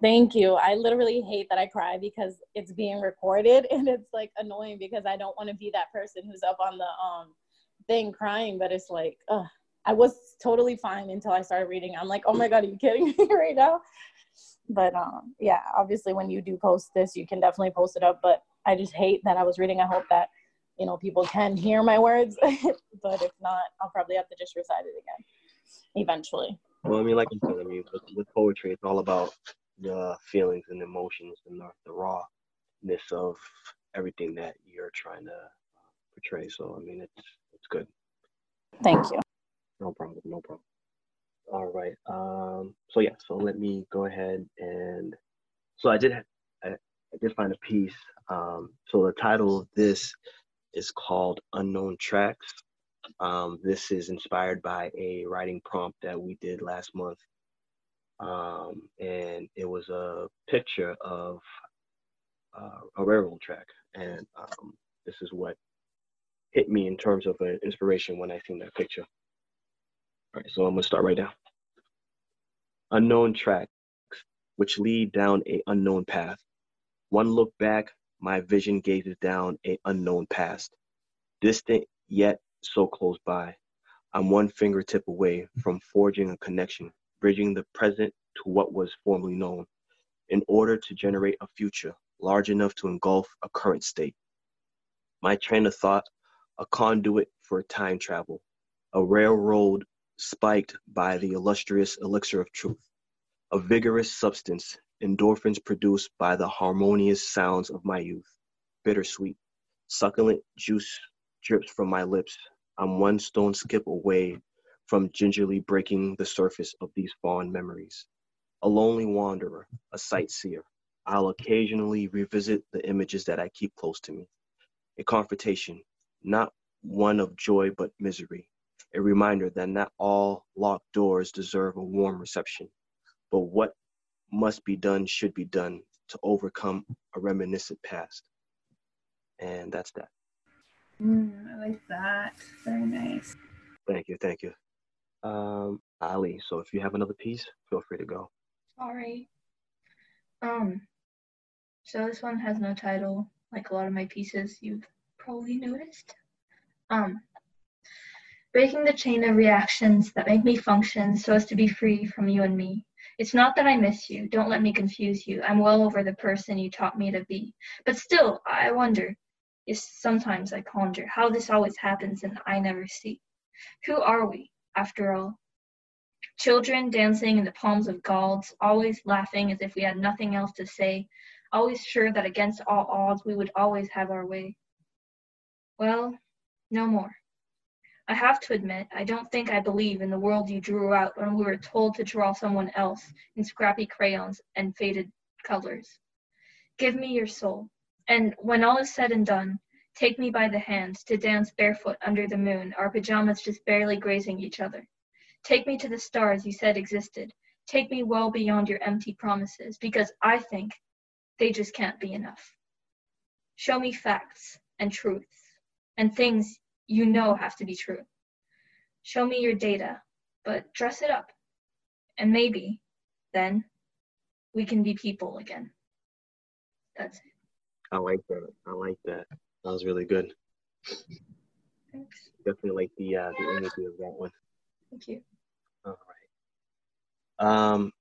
[SPEAKER 10] Thank you. I literally hate that I cry because it's being recorded [LAUGHS] and it's like annoying because I don't want to be that person who's up on the um thing crying, but it's like, ugh. I was totally fine until I started reading. I'm like, oh my god, are you kidding me [LAUGHS] right now? But um, yeah, obviously when you do post this, you can definitely post it up. But I just hate that I was reading. I hope that you know people can hear my words, [LAUGHS] but if not, I'll probably have to just recite it again eventually.
[SPEAKER 1] Well, I mean, like I said, I mean, with, with poetry, it's all about the feelings and emotions and the, the rawness of everything that you're trying to portray. So, I mean, it's it's good.
[SPEAKER 10] Thank you.
[SPEAKER 1] No problem. No problem. All right. Um. So yeah. So let me go ahead and. So I did. I, I did find a piece. Um. So the title of this is called "Unknown Tracks." Um. This is inspired by a writing prompt that we did last month. Um. And it was a picture of uh, a railroad track, and um, this is what hit me in terms of an inspiration when I seen that picture. All right, so I'm gonna start right now. Unknown tracks which lead down a unknown path. One look back, my vision gazes down a unknown past. distant yet so close by. I'm one fingertip away from forging a connection, bridging the present to what was formerly known, in order to generate a future large enough to engulf a current state. My train of thought, a conduit for time travel, a railroad spiked by the illustrious elixir of truth, a vigorous substance, endorphins produced by the harmonious sounds of my youth, bittersweet, succulent juice drips from my lips. I'm one stone skip away from gingerly breaking the surface of these fond memories. A lonely wanderer, a sightseer, I'll occasionally revisit the images that I keep close to me. A confrontation, not one of joy but misery. A reminder that not all locked doors deserve a warm reception, but what must be done should be done to overcome a reminiscent past. And that's that.
[SPEAKER 4] Mm, I like that. Very nice.
[SPEAKER 1] Thank you, thank you. Um, Ali, so if you have another piece, feel free to go.
[SPEAKER 2] All right. Um, so this one has no title, like a lot of my pieces you've probably noticed. Um, breaking the chain of reactions that make me function so as to be free from you and me. It's not that I miss you, don't let me confuse you. I'm well over the person you taught me to be. But still, I wonder, yes, sometimes I ponder, how this always happens and I never see. Who are we, after all? Children dancing in the palms of gods, always laughing as if we had nothing else to say, always sure that against all odds we would always have our way. Well, no more. I have to admit, I don't think I believe in the world you drew out when we were told to draw someone else in scrappy crayons and faded colors. Give me your soul, and when all is said and done, take me by the hand to dance barefoot under the moon, our pajamas just barely grazing each other. Take me to the stars you said existed. Take me well beyond your empty promises, because I think they just can't be enough. Show me facts and truths and things you know have to be true. Show me your data, but dress it up. And maybe then we can be people again. That's it.
[SPEAKER 1] I like that. I like that. That was really good.
[SPEAKER 2] Thanks.
[SPEAKER 1] Definitely like the uh, the imagery of that one.
[SPEAKER 2] Thank you.
[SPEAKER 1] All right. Um,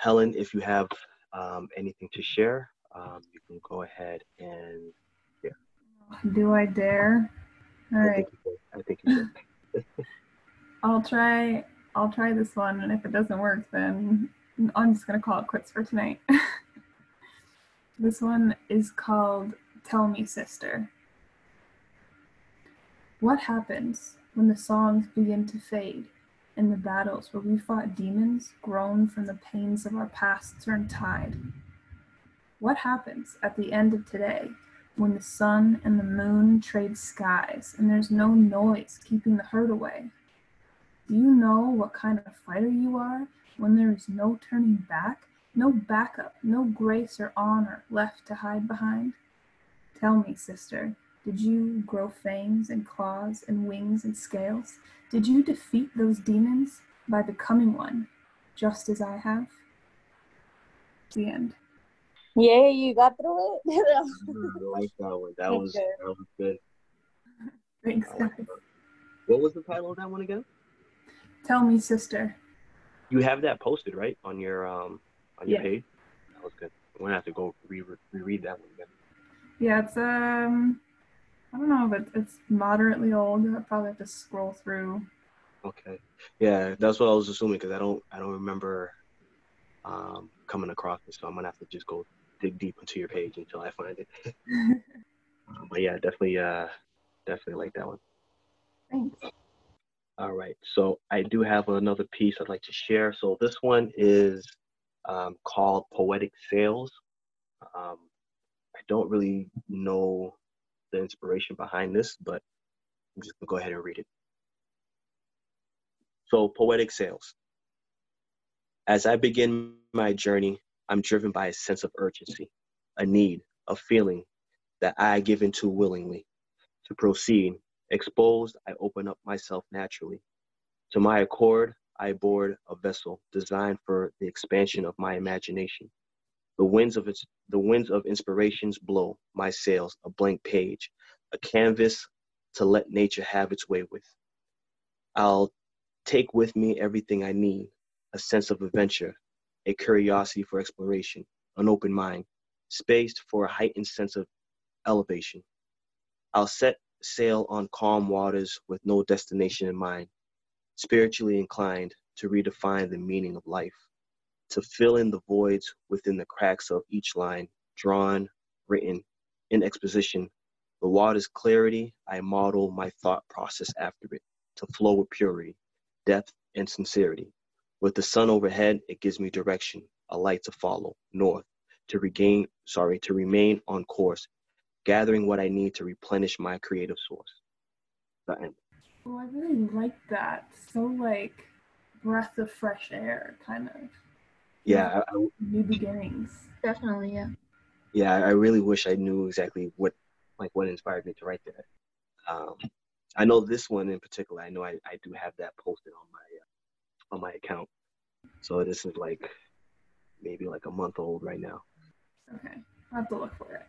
[SPEAKER 1] Helen, if you have um, anything to share, um, you can go ahead and yeah.
[SPEAKER 4] Do I dare? All
[SPEAKER 1] I
[SPEAKER 4] right.
[SPEAKER 1] think you should. I think you should. [LAUGHS] [LAUGHS]
[SPEAKER 4] I'll try I'll try this one and if it doesn't work then I'm just gonna call it quits for tonight. [LAUGHS] this one is called Tell Me Sister. What happens when the songs begin to fade and the battles where we fought demons grown from the pains of our past turn tide? What happens at the end of today when the sun and the moon trade skies and there's no noise keeping the herd away? Do you know what kind of fighter you are when there is no turning back, no backup, no grace or honor left to hide behind? Tell me, sister, did you grow fangs and claws and wings and scales? Did you defeat those demons by becoming one, just as I have? The end.
[SPEAKER 10] Yeah, you got through it. [LAUGHS]
[SPEAKER 1] I like that one. That was
[SPEAKER 10] good.
[SPEAKER 1] that was good.
[SPEAKER 4] Thanks,
[SPEAKER 1] like
[SPEAKER 4] guys.
[SPEAKER 1] What was the title of that one again?
[SPEAKER 4] Tell me, sister.
[SPEAKER 1] You have that posted right on your um on your
[SPEAKER 4] Yeah.
[SPEAKER 1] page. That was good. I'm gonna have to go re- reread that one again.
[SPEAKER 4] Yeah, it's um, I don't know, but it's moderately old. I probably have to scroll through.
[SPEAKER 1] Okay. Yeah, that's what I was assuming because I don't I don't remember um coming across it, so I'm gonna have to just go dig deep into your page until I find it. [LAUGHS] Um, but yeah, definitely uh definitely like that one.
[SPEAKER 4] Thanks.
[SPEAKER 1] All right, so I do have another piece I'd like to share. So this one is um, called Poetic Sails. Um, I don't really know the inspiration behind this, but I'm just gonna go ahead and read it. So, Poetic Sails. As I begin my journey, I'm driven by a sense of urgency, a need, a feeling that I give into willingly. To proceed, exposed, I open up myself naturally. To my accord, I board a vessel designed for the expansion of my imagination. The winds of its, the winds of inspirations blow my sails, a blank page, a canvas to let nature have its way with. I'll take with me everything I need a sense of adventure, a curiosity for exploration, an open mind, spaced for a heightened sense of elevation. I'll set sail on calm waters with no destination in mind, spiritually inclined to redefine the meaning of life, to fill in the voids within the cracks of each line, drawn, written, in exposition. The water's clarity, I model my thought process after it, to flow with purity, depth, and sincerity. With the sun overhead, it gives me direction, a light to follow, north, to regain, sorry, to remain on course, gathering what I need to replenish my creative source. The end.
[SPEAKER 4] Oh, I really like that. So like breath of fresh air, kind of.
[SPEAKER 1] Yeah, I, I,
[SPEAKER 4] New beginnings.
[SPEAKER 2] Definitely, yeah.
[SPEAKER 1] yeah, I really wish I knew exactly what, like, what inspired me to write that. Um, I know this one in particular. I know I, I do have that posted on my on my account. So this is like maybe like a month old right now.
[SPEAKER 4] Okay, I'll have to look for it.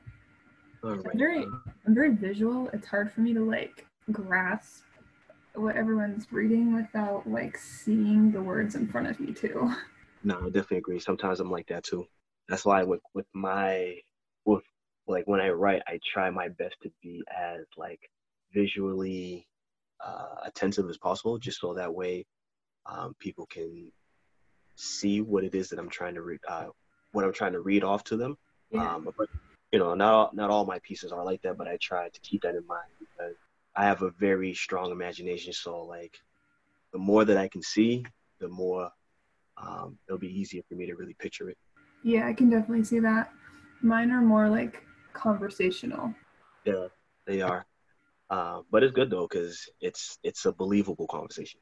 [SPEAKER 1] All
[SPEAKER 4] I'm very, I'm very visual. It's hard for me to like grasp what everyone's reading without like seeing the words in front of me too.
[SPEAKER 1] No, I definitely agree. Sometimes I'm like that too. That's why with with my with like when I write, I try my best to be as like visually uh, attentive as possible, just so that way um, people can see what it is that I'm trying to read, uh, what I'm trying to read off to them.
[SPEAKER 4] Yeah.
[SPEAKER 1] Um, but you know, not all, not all my pieces are like that, but I try to keep that in mind because I have a very strong imagination. So like, the more that I can see, the more um, it'll be easier for me to really picture it.
[SPEAKER 4] Yeah, I can definitely see that. Mine are more like conversational.
[SPEAKER 1] Yeah, they are. Uh, but it's good though because it's it's a believable conversation.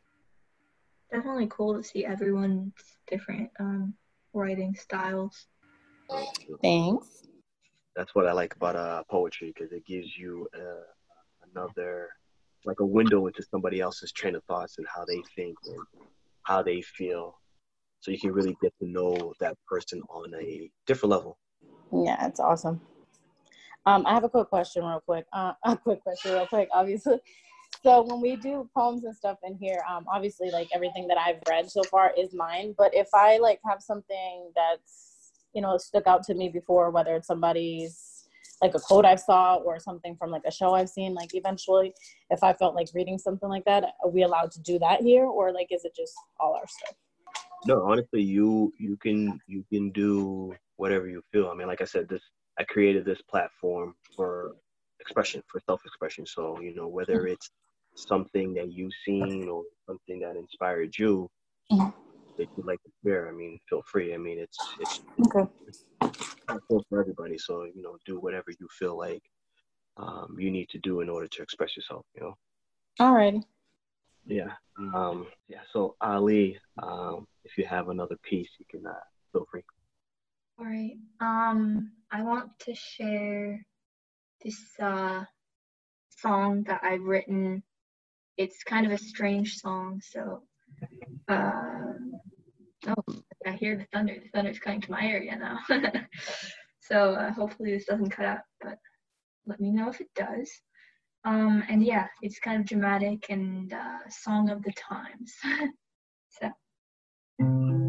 [SPEAKER 2] Definitely cool to see everyone's different um, writing styles.
[SPEAKER 8] Thanks.
[SPEAKER 1] That's what I like about uh, poetry because it gives you uh, another like a window into somebody else's train of thoughts and how they think and how they feel. So you can really get to know that person on a different level.
[SPEAKER 10] Yeah, it's awesome. Um, I have a quick question, real quick. Uh, [LAUGHS] a quick question, real quick. Obviously, so when we do poems and stuff in here, um, obviously, like everything that I've read so far is mine. But if I like have something that's you know stuck out to me before, whether it's somebody's like a quote I saw or something from like a show I've seen, like eventually, if I felt like reading something like that, are we allowed to do that here, or like is it just all our stuff?
[SPEAKER 1] No, honestly, you you can you can do whatever you feel. I mean, like I said, this I created this platform for expression, for self-expression. So you know, whether it's something that you've seen or something that inspired you that you'd like to share, I mean, feel free. I mean, it's it's
[SPEAKER 10] Okay.
[SPEAKER 1] it's cool for everybody. So you know, do whatever you feel like um, you need to do in order to express yourself. You know.
[SPEAKER 10] Alrighty.
[SPEAKER 1] Yeah. Um, yeah. So Ali, um, if you have another piece, you can uh, feel free.
[SPEAKER 2] All right. Um, I want to share this uh, song that I've written. It's kind of a strange song, so uh, oh, I hear the thunder. The thunder's coming to my area now. [LAUGHS] so uh, hopefully this doesn't cut out, but let me know if it does. Um, and yeah, it's kind of dramatic and uh, song of the times. [LAUGHS] so.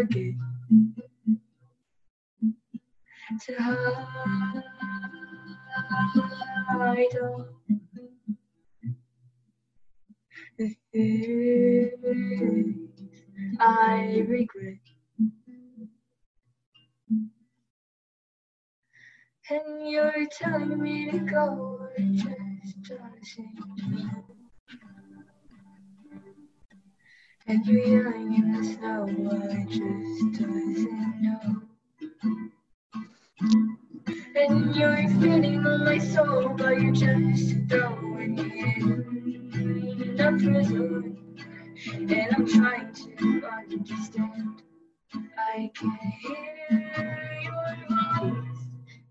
[SPEAKER 2] Forget to hide the things I regret. And you're telling me to go, it just doesn't And you're yelling in the snow, I just doesn't know. And you're feeding on my soul, but you're just throwing me in a prison. and I'm trying to understand. I can hear your voice,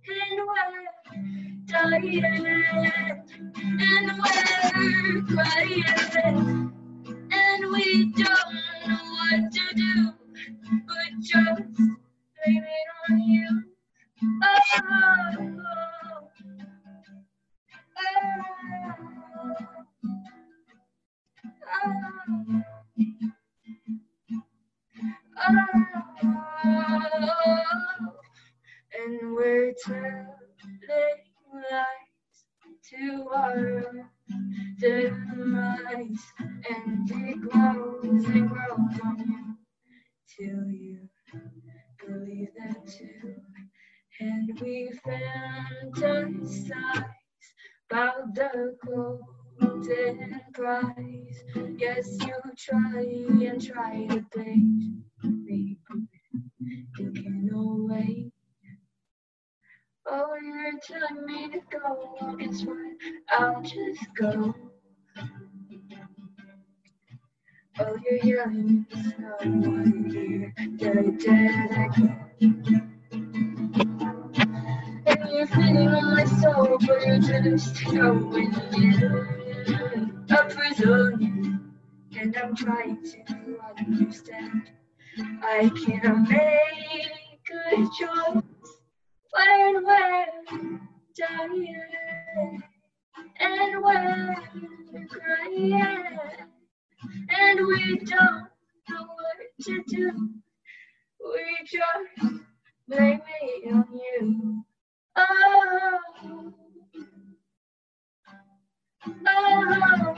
[SPEAKER 2] and we're and we're crying, we don't know what to do, but just blame it on you. Oh, and we're telling lies to our demise, and it grows and grows on you till you believe that too. And we fantasize about the golden prize. Yes, you try and try to bait me, you can away. Oh, you're telling me to go, guess what? I'll just go. Oh, you're yelling, so one year, dead, dead, and you're feeding on my soul, but you're just going in a prison. And I'm trying to understand. I can't make a choice when we're dying and we're crying, and we don't know what to do. We just blame it on you. Oh, oh,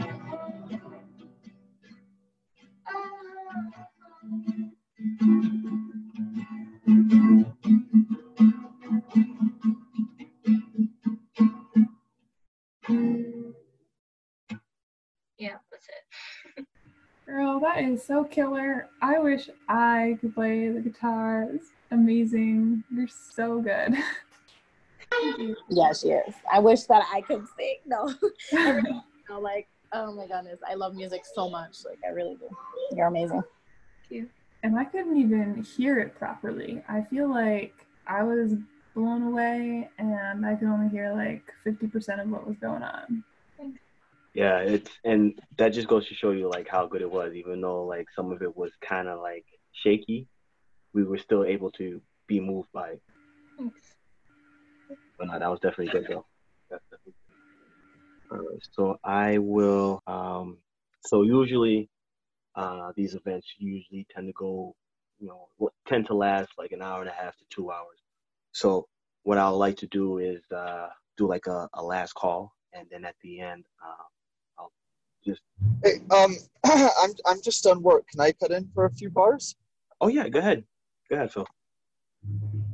[SPEAKER 2] Yeah,
[SPEAKER 4] Girl, that is so killer. I wish I could play the guitar. It's amazing. You're so good. [LAUGHS]
[SPEAKER 10] Yeah, she is. I wish that I could sing. No, [LAUGHS] I you know, like, oh my goodness, I love music so much. Like, I really do. You're amazing. Thank you.
[SPEAKER 4] And I couldn't even hear it properly. I feel like I was blown away and I could only hear like 50% of what was going on.
[SPEAKER 1] Yeah, it's and that just goes to show you like how good it was, even though like some of it was kind of like shaky, we were still able to be moved by it.
[SPEAKER 11] Thanks.
[SPEAKER 1] But no, that was definitely good though. That's definitely good. All right, so I will. Um, so usually, uh, these events usually tend to go, you know, tend to last like an hour and a half to two hours. So what I would like to do is uh, do like a, a last call, and then at the end, uh, I'll just.
[SPEAKER 12] Hey, um, [CLEARS THROAT] I'm I'm just done work. Can I cut in for a few bars?
[SPEAKER 1] Oh yeah, go ahead, go ahead, Phil.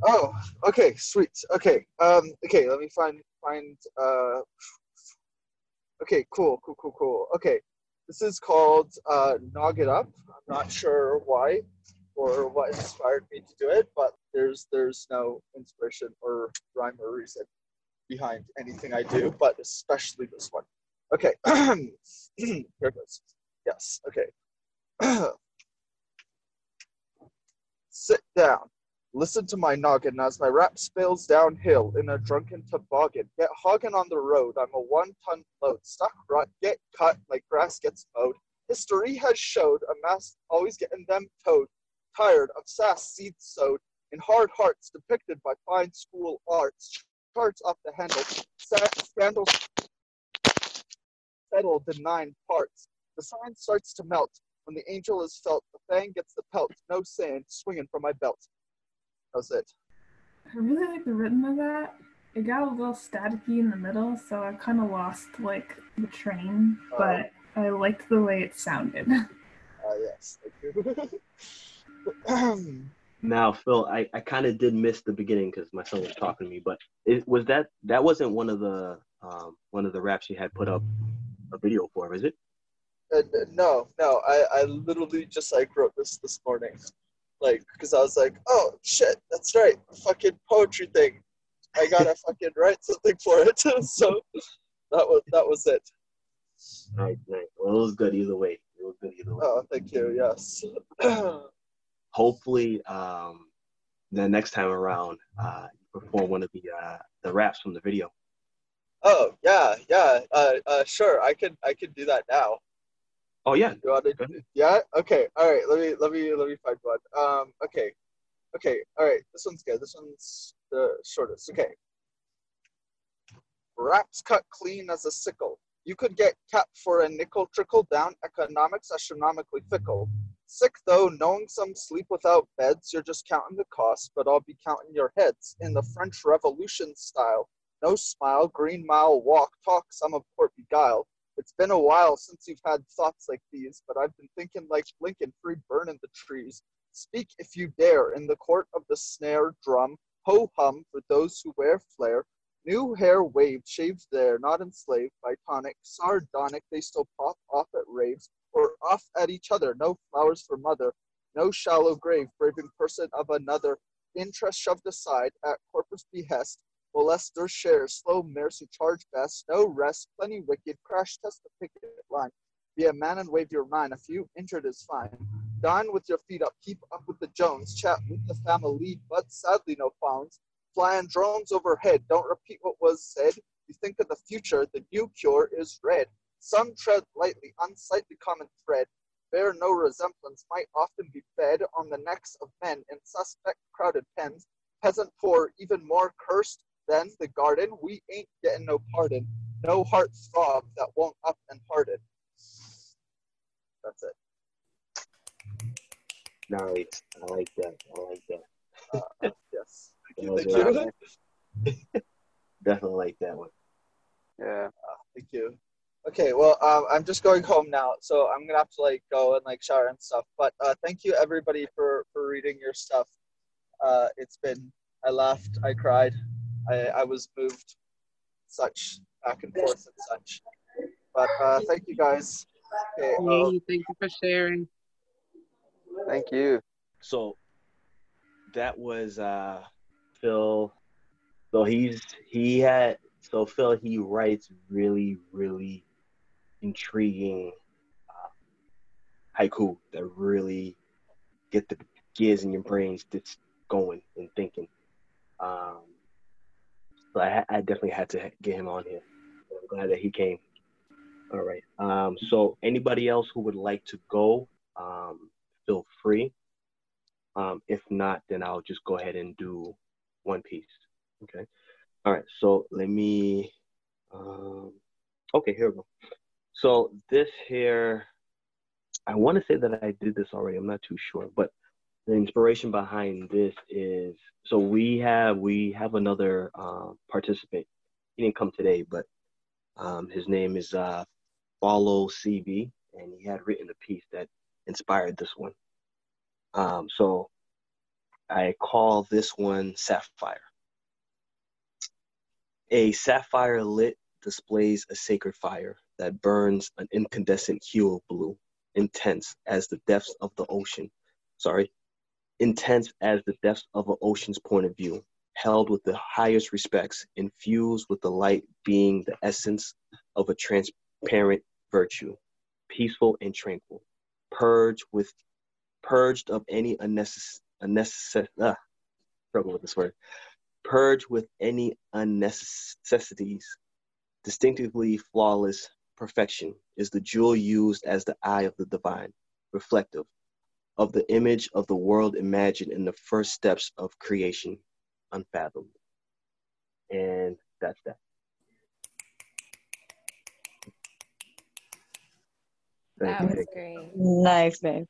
[SPEAKER 12] Oh, okay, sweet. Okay, um, okay. Let me find find. Uh, okay, cool, cool, cool, cool. Okay, this is called uh, "Nog It Up." I'm not sure why or what inspired me to do it, but there's there's no inspiration or rhyme or reason behind anything I do, but especially this one. Okay, [CLEARS THROAT] here it goes. Yes. Okay. [CLEARS THROAT] Sit down. Listen to my noggin as my rap spills downhill in a drunken toboggan. Get hogging on the road. I'm a one-ton load. Stuck rut. Get cut like grass gets mowed. History has showed a mass always getting them towed. Tired of sass seeds sowed in hard hearts depicted by fine school arts. Charts off the handle. Sa- scandals settled in nine parts. The sign starts to melt. When the angel is felt, the fang gets the pelt. No sand swinging from my belt. That's it.
[SPEAKER 4] I really like the rhythm of that. It got a little staticky in the middle, so I kind of lost like the train,
[SPEAKER 12] Oh.
[SPEAKER 4] but I liked the way it sounded.
[SPEAKER 12] Uh, [LAUGHS] yes, thank you. [LAUGHS]
[SPEAKER 1] Now, Phil, I, I kind of did miss the beginning because my son was talking to me, but it was that that wasn't one of the um, one of the raps you had put up a video for, is it?
[SPEAKER 12] Uh, no, no, I, I literally just like wrote this this morning, like because I was like, oh shit, that's right, fucking poetry thing. I gotta [LAUGHS] fucking write something for it. [LAUGHS] so that was that was it.
[SPEAKER 1] Nice, nice. Well, it was good either way. It was good. either way.
[SPEAKER 12] Oh, thank you. Yes. [CLEARS THROAT]
[SPEAKER 1] hopefully um, the next time around uh, you perform one of the uh, the raps from the video.
[SPEAKER 12] Oh yeah, yeah. Uh, uh, sure. I can I can do that now.
[SPEAKER 1] Oh yeah,
[SPEAKER 12] to? Yeah. Okay. All right. Let me let me let me find one. Um. Okay. Okay. All right. This one's good. This one's the shortest. Okay. Wraps cut clean as a sickle. You could get capped for a nickel. Trickle down economics astronomically fickle. Sick though, knowing some sleep without beds. You're just counting the cost, but I'll be counting your heads in the French Revolution style. No smile, green mile walk, talk some of port beguile. It's been a while since you've had thoughts like these, but I've been thinking like Lincoln, free burning the trees. Speak if you dare in the court of the snare drum, ho hum for those who wear flair. New hair waved, shaved there, not enslaved by tonic, sardonic, they still pop off at raves, or off at each other. No flowers for mother, no shallow grave, braving person of another. Interest shoved aside at corpus behest, molester shares, slow mercy charge best, no rest, plenty wicked, crash test the picket line. Be a man and wave your mind, a few injured is fine. Dine with your feet up, keep up with the Jones, chat with the family, but sadly no phones. Flying drones overhead, don't repeat what was said. You think of the future, the new cure is red. Some tread lightly, unsightly common thread. Bear no resemblance, might often be fed on the necks of men in suspect crowded pens. Peasant poor, even more cursed than the garden. We ain't getting no pardon. No heart throb that won't up and harden. That's it.
[SPEAKER 1] Nice. I like that. I like that.
[SPEAKER 12] Uh, [LAUGHS] yes. Thank you. Thank you. [LAUGHS]
[SPEAKER 1] Definitely like that one.
[SPEAKER 5] Yeah.
[SPEAKER 12] Thank you. Okay, well, um, I'm just going home now, so I'm gonna have to like go and like shower and stuff. But uh, thank you everybody for for reading your stuff. Uh, it's been I laughed, I cried, I I was moved, such back and forth and such. But uh, thank you guys. Okay, uh,
[SPEAKER 9] thank you for sharing.
[SPEAKER 5] Thank you.
[SPEAKER 1] So that was uh Phil. So he's he had so Phil he writes really really intriguing uh, haiku that really get the gears in your brains just going and thinking. Um, so I, I definitely had to get him on here. I'm glad that he came. All right. Um, so anybody else who would like to go, um, feel free. Um, if not, then I'll just go ahead and do one piece. Okay. All right. So let me. Um, okay, here we go. So this here, I want to say that I did this already. I'm not too sure, but the inspiration behind this is so we have we have another uh, participant. He didn't come today, but um, his name is uh, Follow CV, and he had written a piece that inspired this one. Um, so I call this one Sapphire. A sapphire lit displays a sacred fire that burns an incandescent hue of blue, intense as the depths of the ocean. Sorry, intense as the depths of an ocean's point of view, held with the highest respects, infused with the light being the essence of a transparent virtue, peaceful and tranquil, purged with purged of any unnecessary unnecessary uh, struggle with this word purged with any unnecessities. Distinctively flawless perfection is the jewel used as the eye of the divine reflective of the image of the world imagined in the first steps of creation unfathomed and that's that Thank
[SPEAKER 8] That
[SPEAKER 1] you,
[SPEAKER 8] was
[SPEAKER 1] thank you.
[SPEAKER 8] great.
[SPEAKER 13] Nice, babe.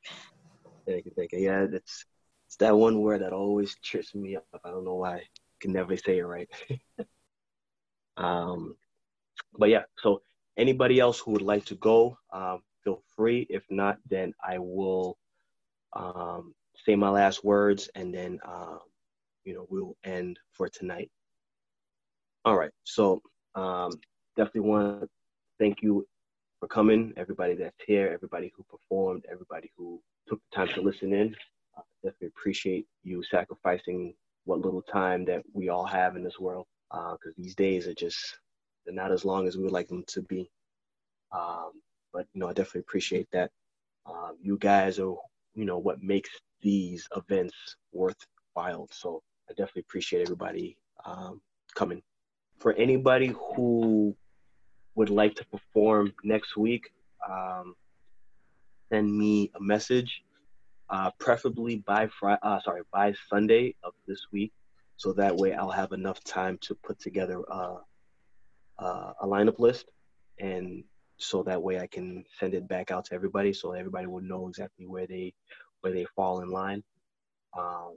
[SPEAKER 1] Thank you, thank you. Yeah, it's it's that one word that always trips me up. I don't know why. I can never say it right. [LAUGHS] um, but yeah. So anybody else who would like to go, um, feel free. If not, then I will um, say my last words, and then um, you know we'll end for tonight. All right. So um, definitely want to thank you for coming, everybody that's here, everybody who performed, everybody who took the time to listen in. Uh, definitely appreciate you sacrificing what little time that we all have in this world because these days are just they're not as long as we would like them to be. Um, but you know, I definitely appreciate that. Um, you guys are, you know, what makes these events worthwhile. So I definitely appreciate everybody um, coming. For anybody who would like to perform next week, um, send me a message, uh, preferably by Friday, uh, sorry, by Sunday of this week, so that way I'll have enough time to put together uh, uh, a lineup list, and so that way I can send it back out to everybody, so everybody will know exactly where they where they fall in line. Um,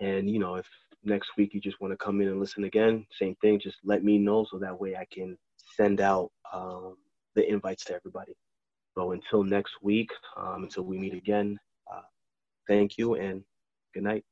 [SPEAKER 1] and you know, if next week you just want to come in and listen again, same thing. Just let me know so that way I can send out um, the invites to everybody. So until next week, um, until we meet again, uh, thank you and good night.